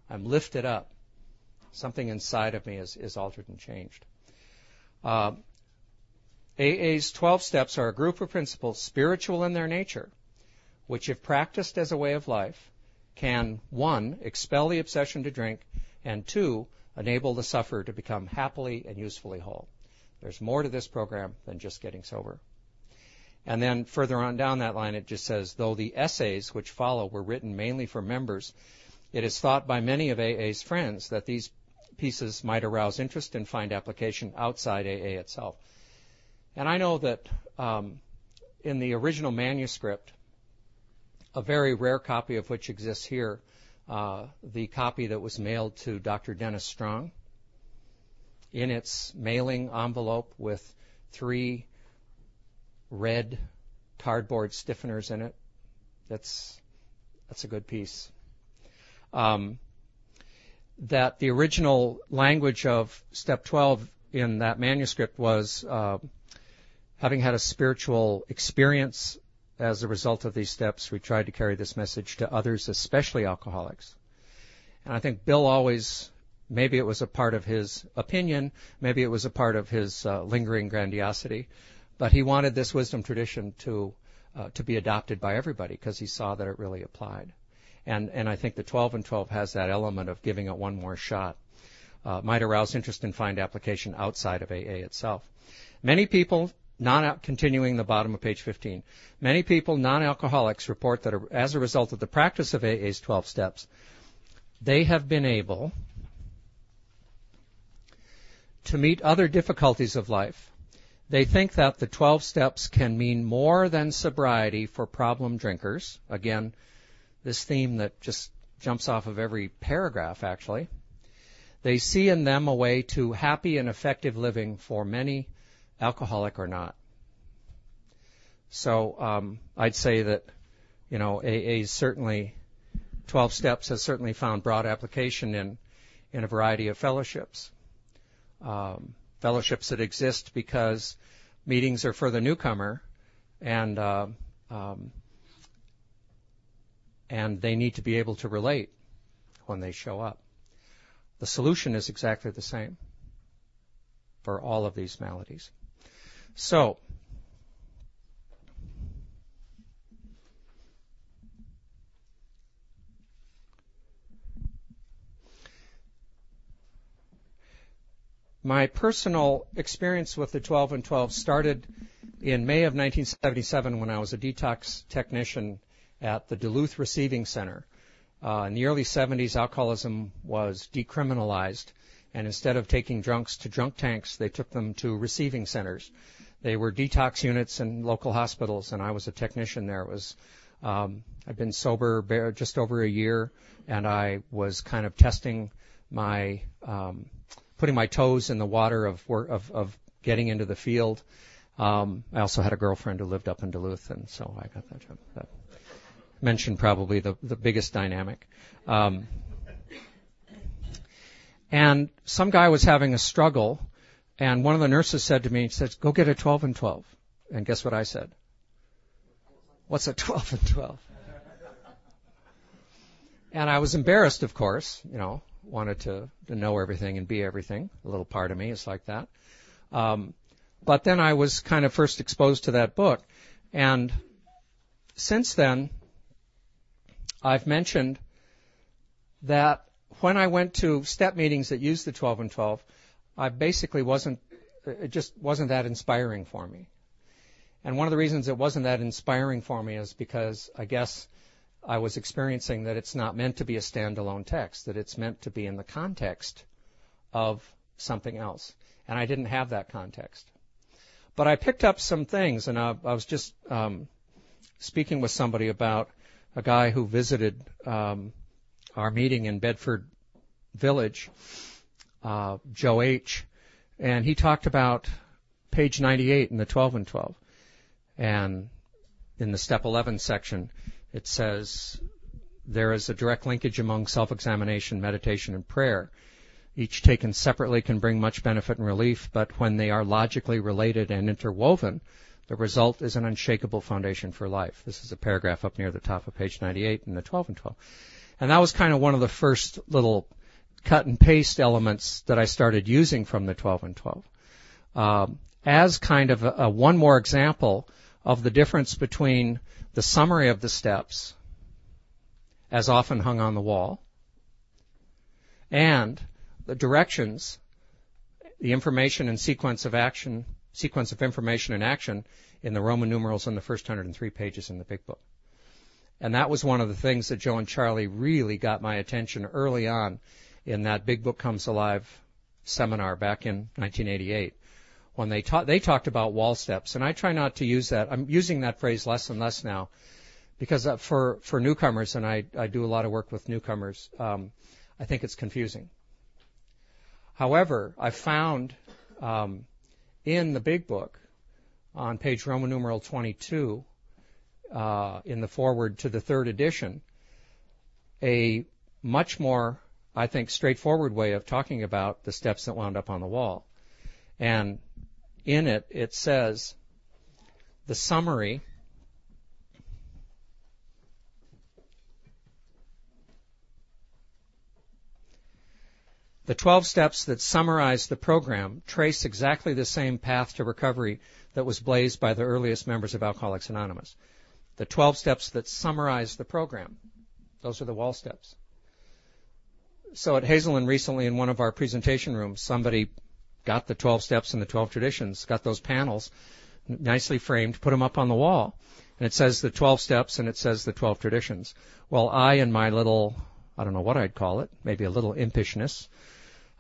S1: I'm lifted up. Something inside of me is, is altered and changed. Uh, AA's 12 steps are a group of principles, spiritual in their nature, which, if practiced as a way of life, can, one, expel the obsession to drink, and two, enable the sufferer to become happily and usefully whole. There's more to this program than just getting sober. And then further on down that line, it just says, though the essays which follow were written mainly for members, it is thought by many of AA's friends that these pieces might arouse interest and find application outside AA itself. And I know that um, in the original manuscript, a very rare copy of which exists here, the copy that was mailed to Dr. Dennis Strong, in its mailing envelope with three red cardboard stiffeners in it. That's that's a good piece. Um, that the original language of step 12 in that manuscript was uh, having had a spiritual experience as a result of these steps, we tried to carry this message to others, especially alcoholics. And I think Bill always, maybe it was a part of his opinion, maybe it was a part of his uh, lingering grandiosity, but he wanted this wisdom tradition to uh, to be adopted by everybody because he saw that it really applied. And and I think the 12 and 12 has that element of giving it one more shot. Uh, might arouse interest and find application outside of AA itself. Many people non continuing the bottom of page 15. Many people, non-alcoholics, report that as a result of the practice of AA's 12 steps, they have been able to meet other difficulties of life. They think that the 12 steps can mean more than sobriety for problem drinkers. Again, this theme that just jumps off of every paragraph, actually. They see in them a way to happy and effective living for many alcoholic or not. So um, I'd say that you know AA certainly 12 steps has certainly found broad application in in a variety of fellowships. Um, fellowships that exist because meetings are for the newcomer, and uh, um, and they need to be able to relate when they show up. The solution is exactly the same for all of these maladies. So, my personal experience with the 12 and 12 started in May of 1977 when I was a detox technician at the Duluth Receiving Center. Uh, in the early 70s, alcoholism was decriminalized, and instead of taking drunks to drunk tanks, they took them to receiving centers. They were detox units in local hospitals, and I was a technician there. It was um, I've been sober just over a year, and I was kind of testing my um, putting my toes in the water of of, of getting into the field. Um, I also had a girlfriend who lived up in Duluth, and so I got that job. That mentioned probably the the biggest dynamic. Um, and some guy was having a struggle and one of the nurses said to me, she says, go get a 12 and 12. And guess what I said? What's a 12 and 12? and I was embarrassed, of course, you know, wanted to, to know everything and be everything. A little part of me is like that. Um, but then I was kind of first exposed to that book. And since then, I've mentioned that when I went to step meetings that used the 12 and 12, I basically wasn't, it just wasn't that inspiring for me. And one of the reasons it wasn't that inspiring for me is because I guess I was experiencing that it's not meant to be a standalone text, that it's meant to be in the context of something else. And I didn't have that context. But I picked up some things, and I, I was just um, speaking with somebody about a guy who visited um, our meeting in Bedford Village, uh, Joe H., and he talked about page 98 in the 12 and 12. And in the step 11 section, it says there is a direct linkage among self-examination, meditation, and prayer. Each taken separately can bring much benefit and relief, but when they are logically related and interwoven, the result is an unshakable foundation for life. This is a paragraph up near the top of page 98 in the 12 and 12. And that was kind of one of the first little cut and paste elements that I started using from the 12 and 12. Um, as kind of a, a one more example of the difference between the summary of the steps, as often hung on the wall, and the directions, the information and sequence of action sequence of information and action in the Roman numerals in the first 103 pages in the Big Book. And that was one of the things that Joe and Charlie really got my attention early on in that Big Book Comes Alive seminar back in 1988 when they taught they talked about wall steps. And I try not to use that I'm using that phrase less and less now because uh, for for newcomers and I I do a lot of work with newcomers um, I think it's confusing. However I found um, in the big book on page Roman numeral 22 uh, in the foreword to the third edition a much more, I think, straightforward way of talking about the steps that wound up on the wall. And in it, it says the summary The 12 steps that summarize the program trace exactly the same path to recovery that was blazed by the earliest members of Alcoholics Anonymous. The 12 steps that summarize the program. Those are the wall steps. So at Hazelden recently in one of our presentation rooms, somebody got the 12 steps and the 12 traditions, got those panels nicely framed, put them up on the wall. And it says the 12 steps and it says the 12 traditions. Well, I in my little, I don't know what I'd call it, maybe a little impishness,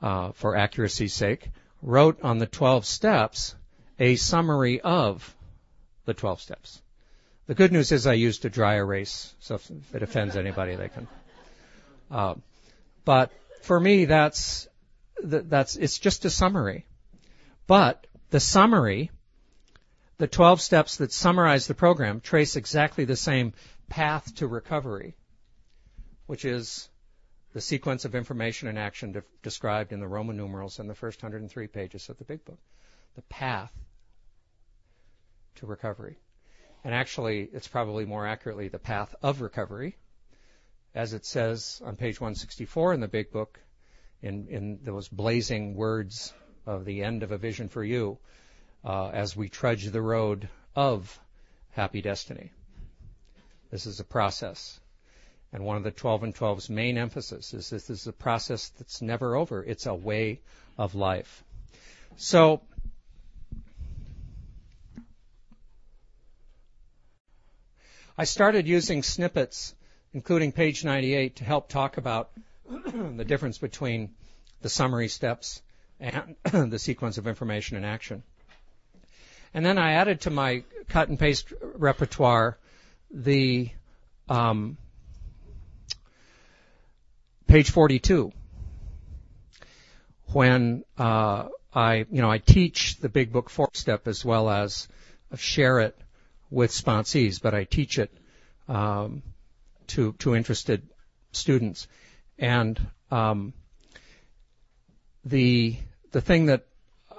S1: uh, for accuracy's sake, wrote on the 12 steps a summary of the 12 steps. The good news is I used a dry erase, so if it offends anybody, they can. Uh, but for me, that's that's it's just a summary. But the summary, the 12 steps that summarize the program, trace exactly the same path to recovery, which is the sequence of information and action de- described in the Roman numerals in the first 103 pages of the Big Book. The path to recovery. And actually, it's probably more accurately the path of recovery, as it says on page 164 in the Big Book, in, in those blazing words of the end of a vision for you, uh, as we trudge the road of happy destiny. This is a process. And one of the 12 and 12's main emphasis is this is a process that's never over. It's a way of life. So, I started using snippets, including page 98, to help talk about the difference between the summary steps and the sequence of information and action. And then I added to my cut and paste repertoire the um, page 42. When uh, I, you know, I teach the Big Book four step as well as share it with sponsees, but I teach it um, to to interested students. And um, the the thing that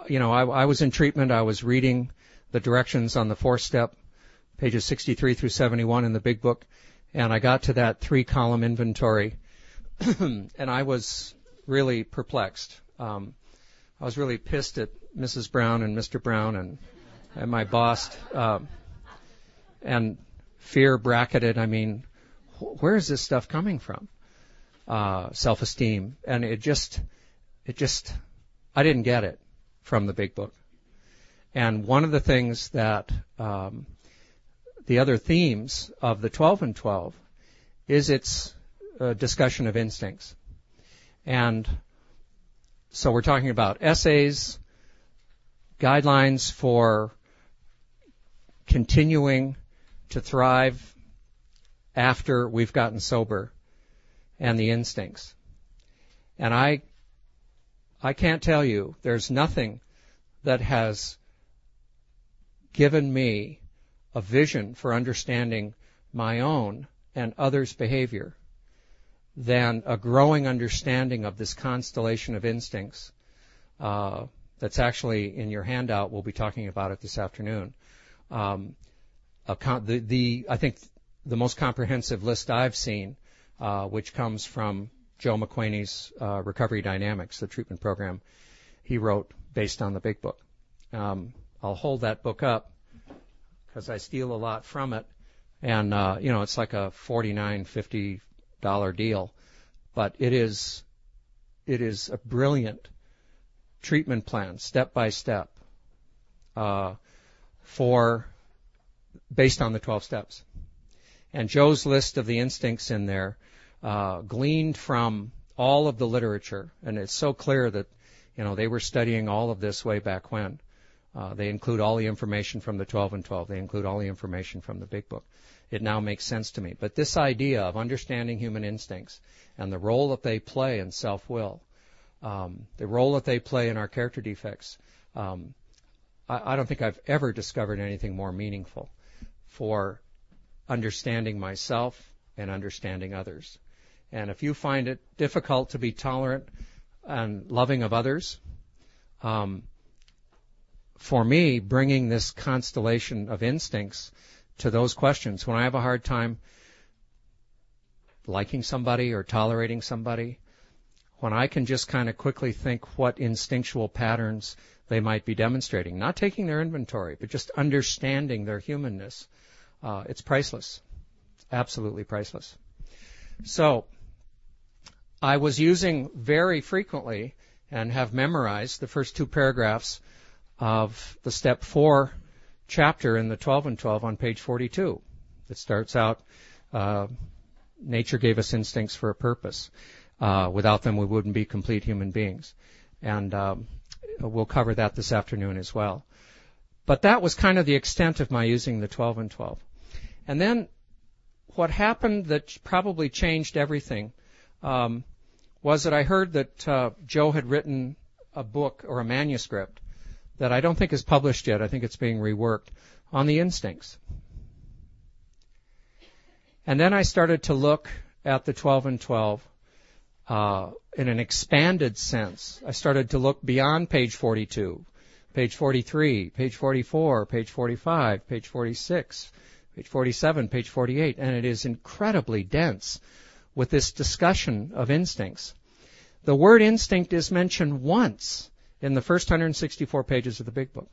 S1: you know, I, I was in treatment. I was reading the directions on the four step, pages 63 through 71 in the Big Book, and I got to that three column inventory and I was really perplexed. Um, I was really pissed at Mrs. Brown and Mr. Brown and, and my boss. Uh, and fear bracketed. I mean, where is this stuff coming from? Uh, self-esteem, and it just, it just, I didn't get it from the big book. And one of the things that um, the other themes of the 12 and 12 is its uh, discussion of instincts. And so we're talking about essays, guidelines for continuing to thrive after we've gotten sober, and the instincts. And I, I can't tell you, there's nothing that has given me a vision for understanding my own and others' behavior than a growing understanding of this constellation of instincts uh, that's actually in your handout. We'll be talking about it this afternoon. Um, con- the, the, I think the most comprehensive list I've seen, uh, which comes from Joe McQuany's uh, Recovery Dynamics, the treatment program he wrote based on the Big Book. Um, I'll hold that book up because I steal a lot from it, and uh, you know it's like a forty-nine, fifty dollar deal, but it is it is a brilliant treatment plan, step by step, uh, for based on the 12 steps. And Joe's list of the instincts in there, uh, gleaned from all of the literature, and it's so clear that, you know, they were studying all of this way back when. Uh, they include all the information from the 12 and 12. They include all the information from the Big Book. It now makes sense to me. But this idea of understanding human instincts and the role that they play in self-will, um, the role that they play in our character defects, um, I, I don't think I've ever discovered anything more meaningful for understanding myself and understanding others. And if you find it difficult to be tolerant and loving of others, um, for me, bringing this constellation of instincts to those questions, when I have a hard time liking somebody or tolerating somebody, when I can just kind of quickly think what instinctual patterns they might be demonstrating, not taking their inventory, but just understanding their humanness, uh, it's priceless. Absolutely priceless. So, I was using very frequently and have memorized the first two paragraphs of the step four chapter in the 12 and 12 on page 42. It starts out, uh, nature gave us instincts for a purpose. Uh, without them, we wouldn't be complete human beings. And um, we'll cover that this afternoon as well. But that was kind of the extent of my using the 12 and 12. And then what happened that probably changed everything um, was that I heard that uh, Joe had written a book or a manuscript that I don't think is published yet. I think it's being reworked on the instincts. And then I started to look at the 12 and 12 uh, in an expanded sense. I started to look beyond page 42, page 43, page 44, page 45, page 46, page 47, page 48, and it is incredibly dense with this discussion of instincts. The word instinct is mentioned once in the first 164 pages of the Big Book.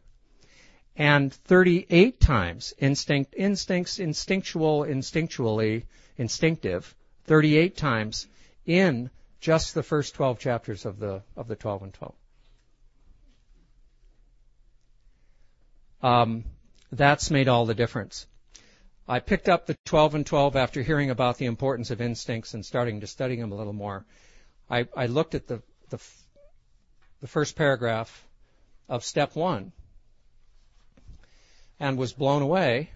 S1: And 38 times instinct, instincts, instinctual, instinctually, instinctive, 38 times in just the first 12 chapters of the, of the 12 and 12. Um, that's made all the difference. I picked up the 12 and 12 after hearing about the importance of instincts and starting to study them a little more. I, I looked at the, the, the first paragraph of step one and was blown away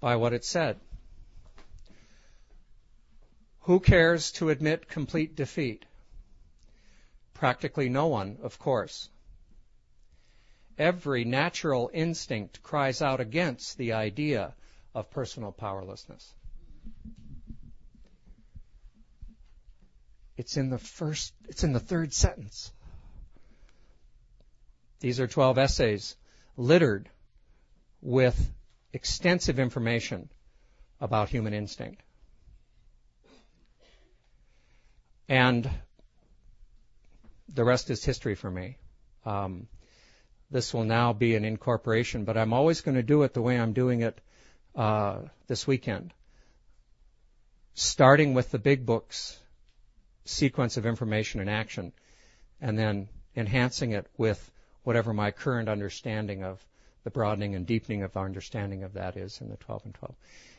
S1: by what it said. Who cares to admit complete defeat? Practically no one, of course. Every natural instinct cries out against the idea of personal powerlessness. It's in the first, it's in the third sentence. These are 12 essays littered with extensive information about human instinct. And the rest is history for me. Um, this will now be an incorporation, but I'm always going to do it the way I'm doing it uh, this weekend. Starting with the big books sequence of information and action, and then enhancing it with whatever my current understanding of the broadening and deepening of our understanding of that is in the 12 and 12.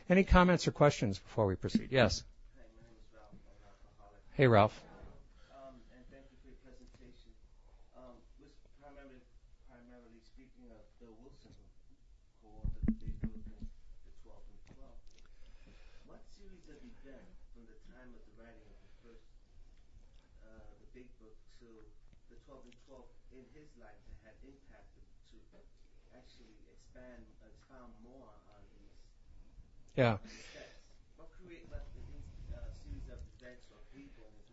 S1: Any comments or questions before we proceed? Yes. Hey, Ralph.
S2: Um, and thank you for your presentation. Um, was primarily, primarily speaking of Bill Wilson, who, who authored the big book and the 12 and 12. What series of events from the time of the writing of the first, uh, the big book to the 12 and 12 in his life that had impacted to actually expand, expound more on these,
S1: Yeah.
S2: on these texts? What create what these uh, series of events or people in his?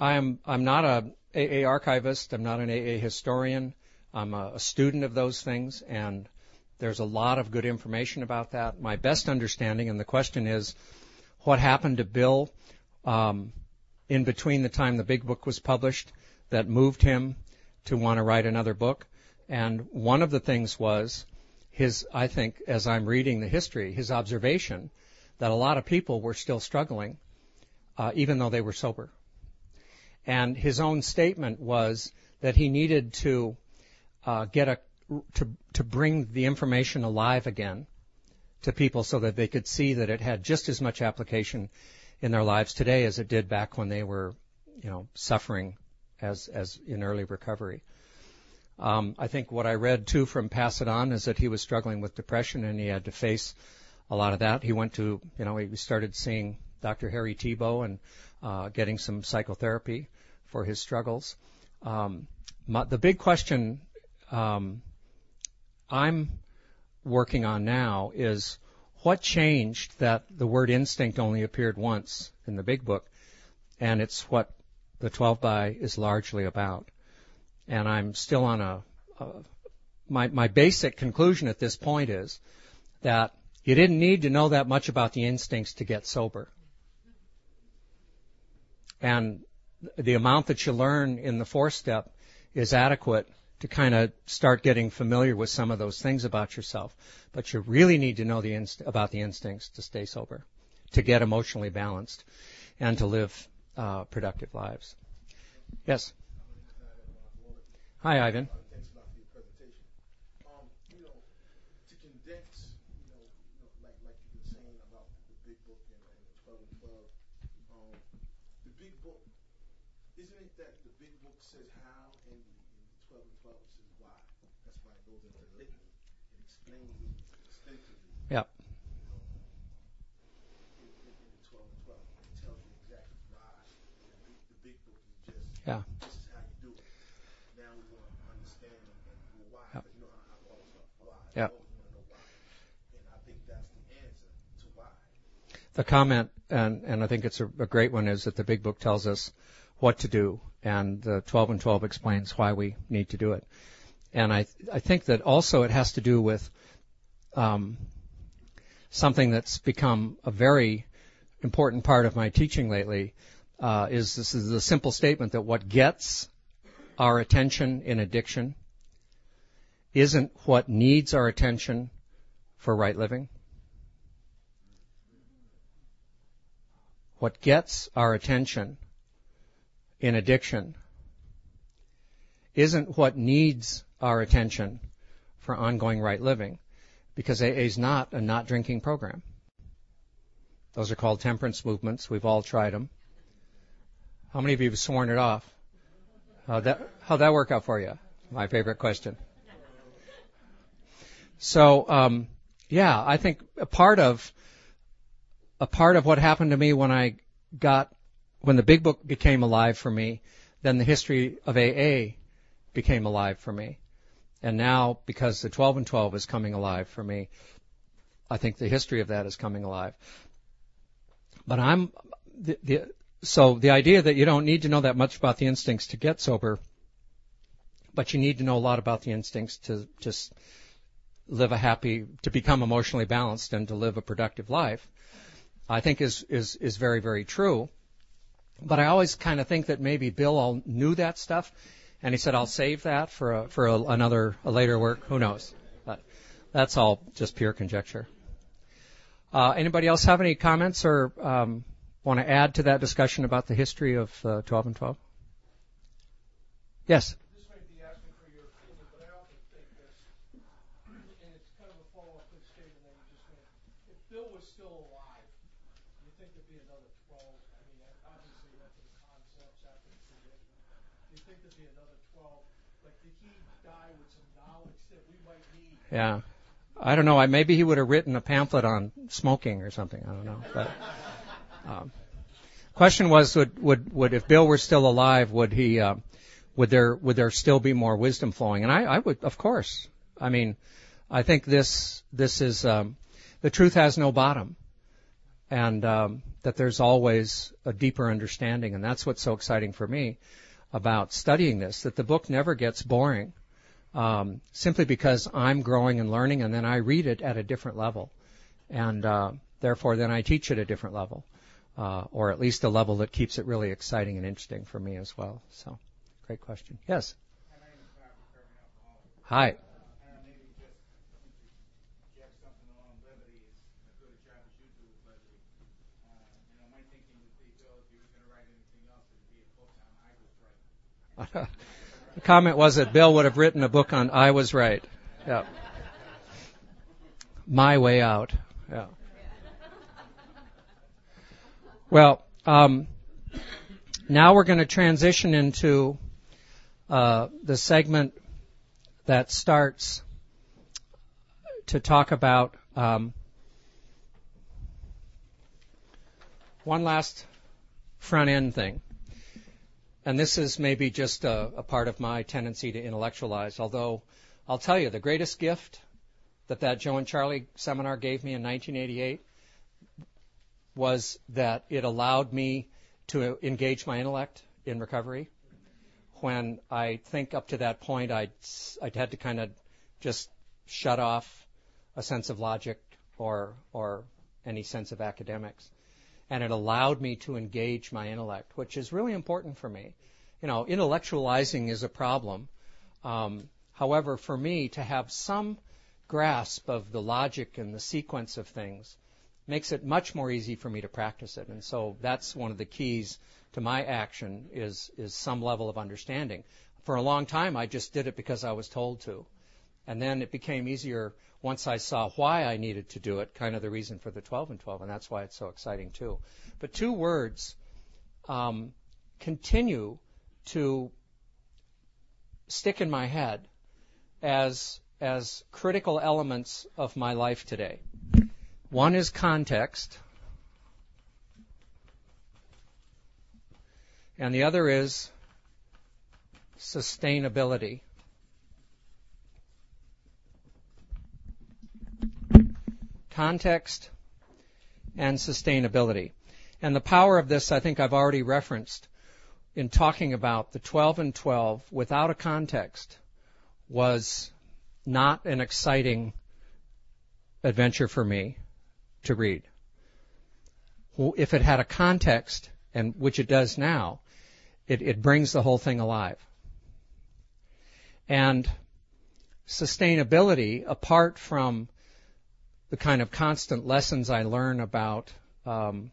S1: I'm I'm not a AA archivist. I'm not an AA historian. I'm a, a student of those things, and there's a lot of good information about that. My best understanding, and the question is, what happened to Bill um, in between the time the big book was published that moved him to want to write another book? And one of the things was his, I think, as I'm reading the history, his observation that a lot of people were still struggling, uh, even though they were sober. And his own statement was that he needed to uh, get a to to bring the information alive again to people so that they could see that it had just as much application in their lives today as it did back when they were, you know, suffering as as in early recovery. Um, I think what I read too from Pass It On is that he was struggling with depression and he had to face a lot of that. He went to, you know, he started seeing Dr. Harry Tiebout and uh, getting some psychotherapy for his struggles. Um, my, the big question um, I'm working on now is what changed that the word instinct only appeared once in the big book, and it's what the 12 by is largely about. And I'm still on a, a my my basic conclusion at this point is that you didn't need to know that much about the instincts to get sober. And the amount that you learn in the fourth step is adequate to kind of start getting familiar with some of those things about yourself. But you really need to know the inst- about the instincts to stay sober, to get emotionally balanced, and to live uh, productive lives. Yes. Hi, Ivan.
S3: Thanks a lot for your presentation. Um, you know, to condense, you know, you know like like you've saying about the big book and, and the twelve and twelve, um, the big book, isn't it that the big book says how and the, and the twelve and twelve says why? That's why it goes into litany. It explains it extensively. You know, in, in, in the twelve and twelve, it tells you exactly why. The big, the big book is just
S1: Yeah.
S3: this is how you do it. Now we want to understand and, and well, why.
S1: Yep.
S3: You know how I always talk why.
S1: Yep.
S3: I always want to know why. And I think that's the answer to why.
S1: The comment, and, and I think it's a, a great one, is that the big book tells us what to do, and the 12 and 12 explains why we need to do it. And I, I think that also it has to do with um, something that's become a very important part of my teaching lately. Uh, is this is the simple statement that what gets our attention in addiction isn't what needs our attention for right living. What gets our attention in addiction isn't what needs our attention for ongoing right living because AA is not a not drinking program. Those are called temperance movements. We've all tried them. How many of you have sworn it off? How'd that, how'd that work out for you? My favorite question. So, um, yeah, I think a part of a part of what happened to me when I got when the big book became alive for me, then the history of AA became alive for me. And now, because the 12 and 12 is coming alive for me, I think the history of that is coming alive. But I'm the, the so the idea that you don't need to know that much about the instincts to get sober, but you need to know a lot about the instincts to just live a happy, to become emotionally balanced and to live a productive life, I think is is is very very true. But I always kind of think that maybe Bill all knew that stuff, and he said, "I'll save that for a, for a, another a later work." Who knows? But that's all just pure conjecture. Uh, anybody else have any comments or um, want to add to that discussion about the history of uh, 12 and 12? Yes.
S4: This may be asking for your opinion, but I often think this, and it's kind of a follow-up to the statement that you just made. If Bill was still alive, do you think there'd be another 12? I mean, obviously that's the concepts after the tradition. Do you think there'd be another 12? Like, did he die with some knowledge that we might need?
S1: Yeah. I don't know. I, maybe he would have written a pamphlet on smoking or something. I don't know. But um, question was, would would would if Bill were still alive, would he uh, would there would there still be more wisdom flowing? And I, I would, of course. I mean, I think this this is um, the truth has no bottom, and um, that there's always a deeper understanding, and that's what's so exciting for me about studying this. That the book never gets boring um, simply because I'm growing and learning, and then I read it at a different level, and uh, therefore then I teach at a different level, uh, or at least a level that keeps it really exciting and interesting for me as well. So, great question. Yes. Hi. The comment was that Bill would have written a book on I Was Right. Yeah. My Way Out. Yeah. Well, um, now we're going to transition into uh, the segment that starts to talk about um, one last front end thing and this is maybe just a, a, part of my tendency to intellectualize, although I'll tell you, the greatest gift that that Joe and Charlie seminar gave me in 1988 was that it allowed me to engage my intellect in recovery. When I think up to that point, I'd, I'd had to kind of just shut off a sense of logic or, or any sense of academics and it allowed me to engage my intellect, which is really important for me. You know, intellectualizing is a problem. Um, however, for me to have some grasp of the logic and the sequence of things makes it much more easy for me to practice it. And so that's one of the keys to my action is is some level of understanding. For a long time I just did it because I was told to. And then it became easier once I saw why I needed to do it, kind of the reason for the 12 and 12, and that's why it's so exciting too. But two words um, continue to stick in my head as as critical elements of my life today. One is context, and the other is sustainability. Context, and sustainability. And the power of this, I think I've already referenced in talking about the 12 and 12 without a context was not an exciting adventure for me to read. If it had a context, and which it does now, it, it brings the whole thing alive. And sustainability, apart from the kind of constant lessons I learn about um,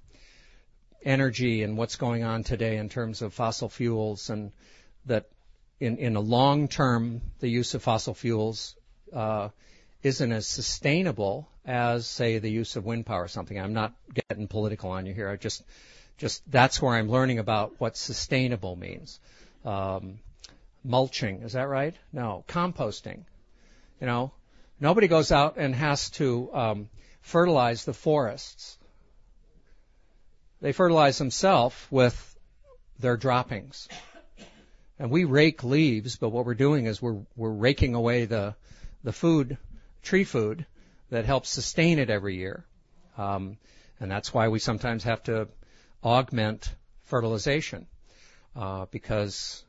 S1: energy and what's going on today in terms of fossil fuels, and that in, in a long term, the use of fossil fuels uh, isn't as sustainable as, say, the use of wind power or something. I'm not getting political on you here. I just, just that's where I'm learning about what sustainable means. Um, mulching, is that right? No, composting. You know, Nobody goes out and has to um, fertilize the forests. They fertilize themselves with their droppings. And we rake leaves, but what we're doing is we're, we're raking away the, the food, tree food, that helps sustain it every year. Um, and that's why we sometimes have to augment fertilization, uh, because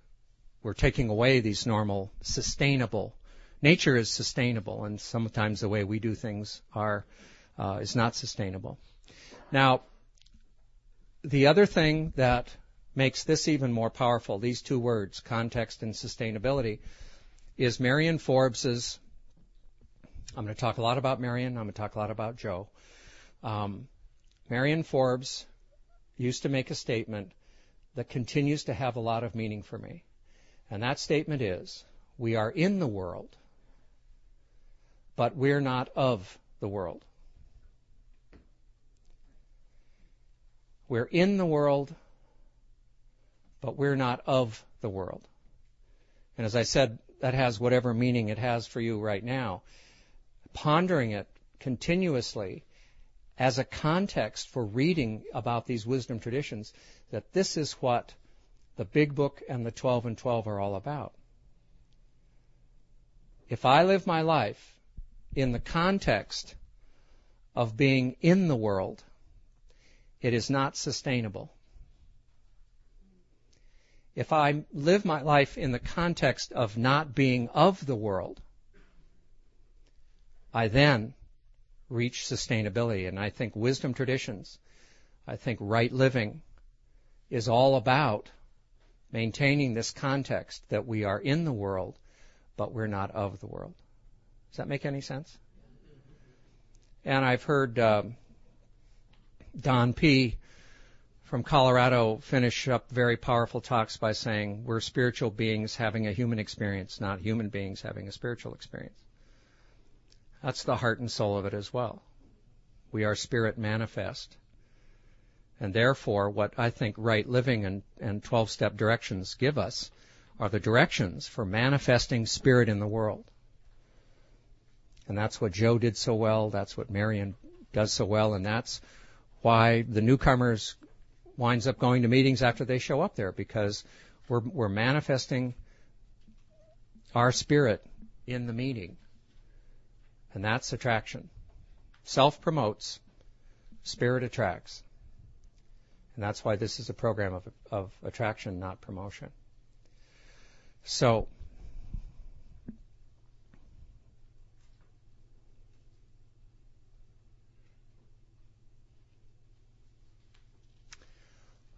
S1: we're taking away these normal sustainable nature is sustainable, and sometimes the way we do things are uh, is not sustainable. Now, the other thing that makes this even more powerful, these two words, context and sustainability, is Marion Forbes's. I'm going to talk a lot about Marion. I'm going to talk a lot about Joe. Um, Marion Forbes used to make a statement that continues to have a lot of meaning for me. And that statement is, we are in the world, but we're not of the world. We're in the world, but we're not of the world. And as I said, that has whatever meaning it has for you right now. Pondering it continuously as a context for reading about these wisdom traditions, that this is what the Big Book and the 12 and 12 are all about. If I live my life in the context of being in the world, it is not sustainable. If I live my life in the context of not being of the world, I then reach sustainability. And I think wisdom traditions, I think right living is all about maintaining this context that we are in the world, but we're not of the world. Does that make any sense? And I've heard um, Don P. from Colorado finish up very powerful talks by saying we're spiritual beings having a human experience, not human beings having a spiritual experience. That's the heart and soul of it as well. We are spirit manifest. And therefore, what I think right living and, and 12 step directions give us are the directions for manifesting spirit in the world. And that's what Joe did so well. That's what Marion does so well. And that's why the newcomers winds up going to meetings after they show up there because we're, we're manifesting our spirit in the meeting. And that's attraction. Self promotes, spirit attracts. And that's why this is a program of, of attraction, not promotion. So,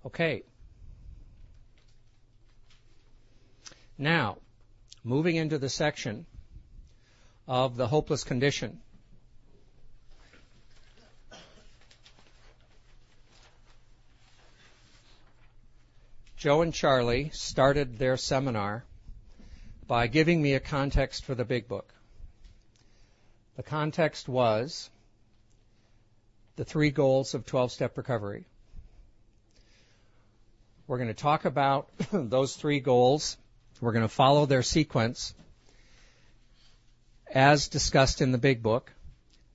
S1: Okay. Now, moving into the section of the hopeless condition. Joe and Charlie started their seminar by giving me a context for the big book. The context was the three goals of 12 step recovery. We're going to talk about those three goals. We're going to follow their sequence as discussed in the big book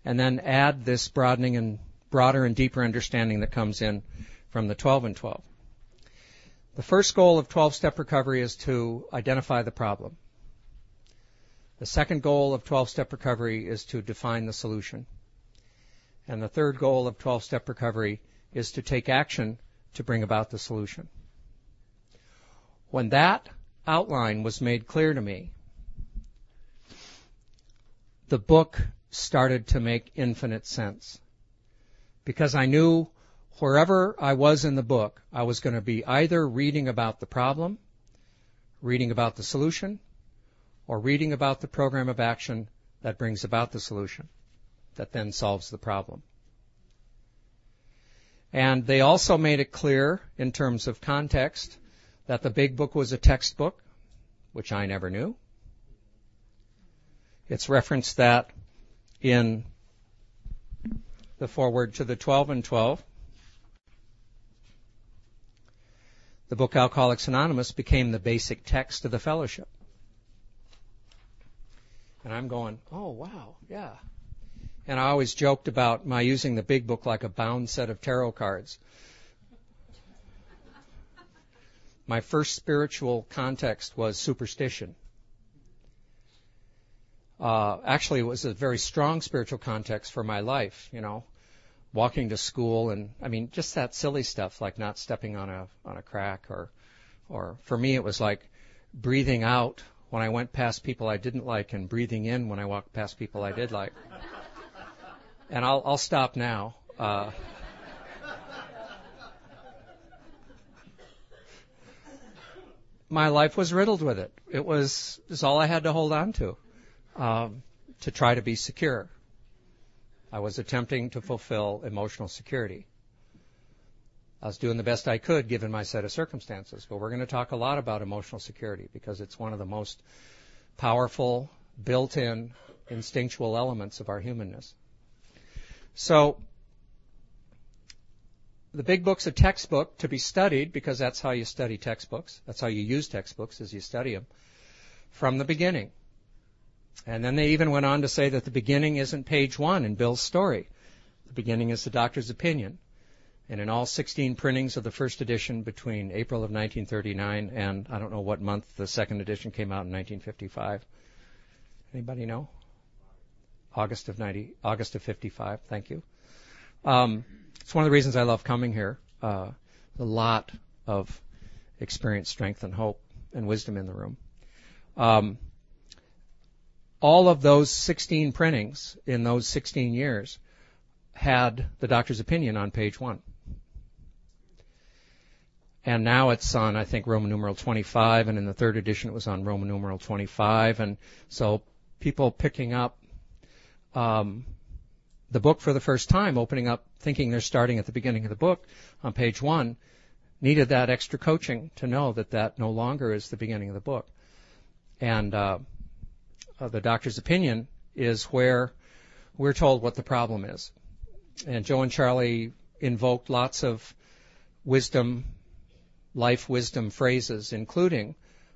S1: and then add this broadening and broader and deeper understanding that comes in from the 12 and 12. The first goal of 12 step recovery is to identify the problem. The second goal of 12 step recovery is to define the solution. And the third goal of 12 step recovery is to take action to bring about the solution. When that outline was made clear to me, the book started to make infinite sense. Because I knew wherever I was in the book, I was going to be either reading about the problem, reading about the solution, or reading about the program of action that brings about the solution, that then solves the problem. And they also made it clear in terms of context that the big book was a textbook, which I never knew. It's referenced that in the foreword to the 12 and 12. The book Alcoholics Anonymous became the basic text of the fellowship. And I'm going, oh wow, yeah. And I always joked about my using the big book like a bound set of tarot cards. My first spiritual context was superstition. Uh, actually, it was a very strong spiritual context for my life. You know, walking to school, and I mean, just that silly stuff like not stepping on a on a crack, or, or for me, it was like breathing out when I went past people I didn't like, and breathing in when I walked past people I did like. and I'll I'll stop now. Uh, my life was riddled with it. It was, it was all I had to hold on to, um, to try to be secure. I was attempting to fulfill emotional security. I was doing the best I could given my set of circumstances, but we're going to talk a lot about emotional security because it's one of the most powerful, built-in, instinctual elements of our humanness. So, the big book's a textbook to be studied because that's how you study textbooks. That's how you use textbooks as you study them from the beginning. And then they even went on to say that the beginning isn't page one in Bill's story. The beginning is the doctor's opinion. And in all 16 printings of the first edition between April of 1939 and I don't know what month the second edition came out in 1955. Anybody know? August of 90, August of 55. Thank you. Um, it's one of the reasons I love coming here. Uh, a lot of experience, strength, and hope and wisdom in the room. Um, all of those 16 printings in those 16 years had the doctor's opinion on page one. And now it's on, I think, Roman numeral 25, and in the third edition it was on Roman numeral 25, and so people picking up um, the book for the first time, opening up, thinking they're starting at the beginning of the book on page one, needed that extra coaching to know that that no longer is the beginning of the book. And uh, uh, the doctor's opinion is where we're told what the problem is. And Joe and Charlie invoked lots of wisdom, life wisdom phrases, including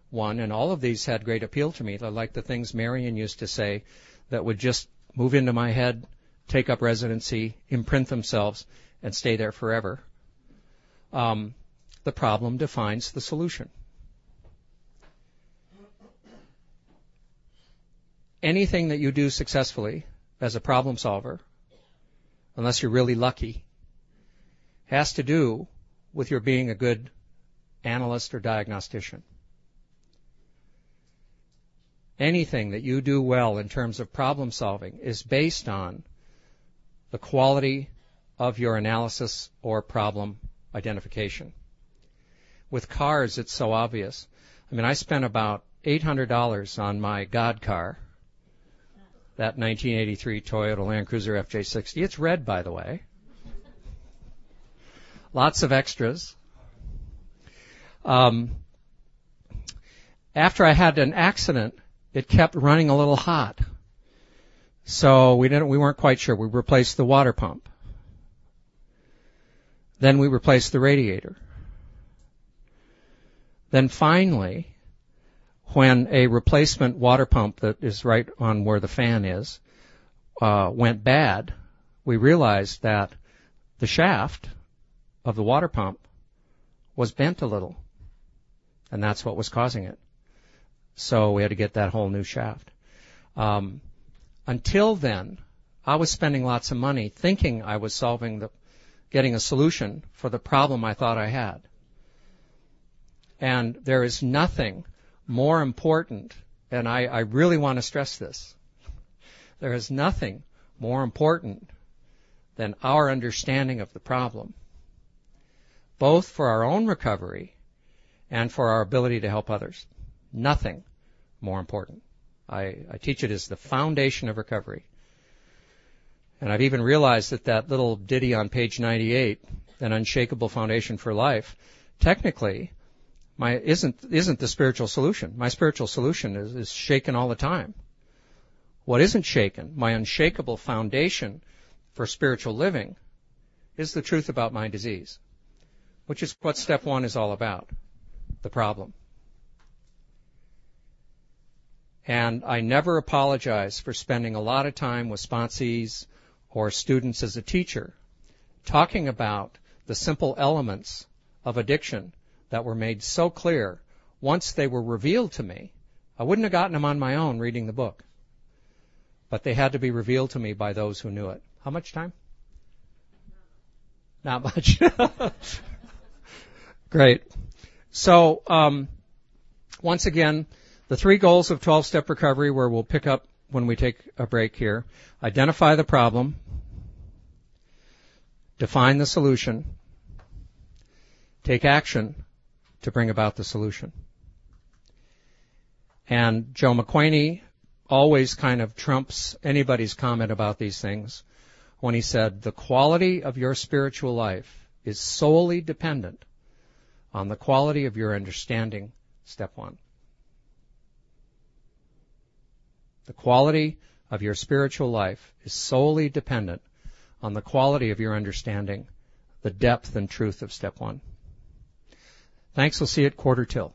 S1: one, and all of these had great appeal to me. They're like the things Marion used to say that would just move into my head, take up residency, imprint themselves, and stay there forever. Um, the problem defines the solution. anything that you do successfully as a problem solver, unless you're really lucky, has to do with your being a good analyst or diagnostician. Anything that you do well in terms of problem solving is based on the quality of your analysis or problem identification. With cars, it's so obvious. I mean, I spent about $800 on my God car that 1983 Toyota Land Cruiser FJ60. It's red, by the way. Lots of extras. Um, after I had an accident, it kept running a little hot. So we didn't, we weren't quite sure. We replaced the water pump. Then we replaced the radiator. Then finally, when a replacement water pump that is right on where the fan is uh, went bad, we realized that the shaft of the water pump was bent a little, and that's what was causing it. So we had to get that whole new shaft. Um, until then, I was spending lots of money thinking I was solving the, getting a solution for the problem I thought I had. And there is nothing more important, and I, I really want to stress this, there is nothing more important than our understanding of the problem, both for our own recovery and for our ability to help others. Nothing more important. I, I teach it as the foundation of recovery. And I've even realized that that little ditty on page 98, an unshakable foundation for life, technically my isn't isn't the spiritual solution. My spiritual solution is, is shaken all the time. What isn't shaken, my unshakable foundation for spiritual living, is the truth about my disease, which is what step one is all about, the problem. And I never apologize for spending a lot of time with sponsees or students as a teacher talking about the simple elements of addiction that were made so clear once they were revealed to me. I wouldn't have gotten them on my own reading the book. But they had to be revealed to me by those who knew it. How much time? Not much. Great. So, um, once again, the three goals of 12 step recovery where we'll pick up when we take a break here. Identify the problem. Define the solution. Take action to bring about the solution. And Joe McQuany always kind of trumps anybody's comment about these things when he said, the quality of your spiritual life is solely dependent on the quality of your understanding, step one. The quality of your spiritual life is solely dependent on the quality of your understanding, the depth and truth of step one. Thanks. We'll see you at quarter till.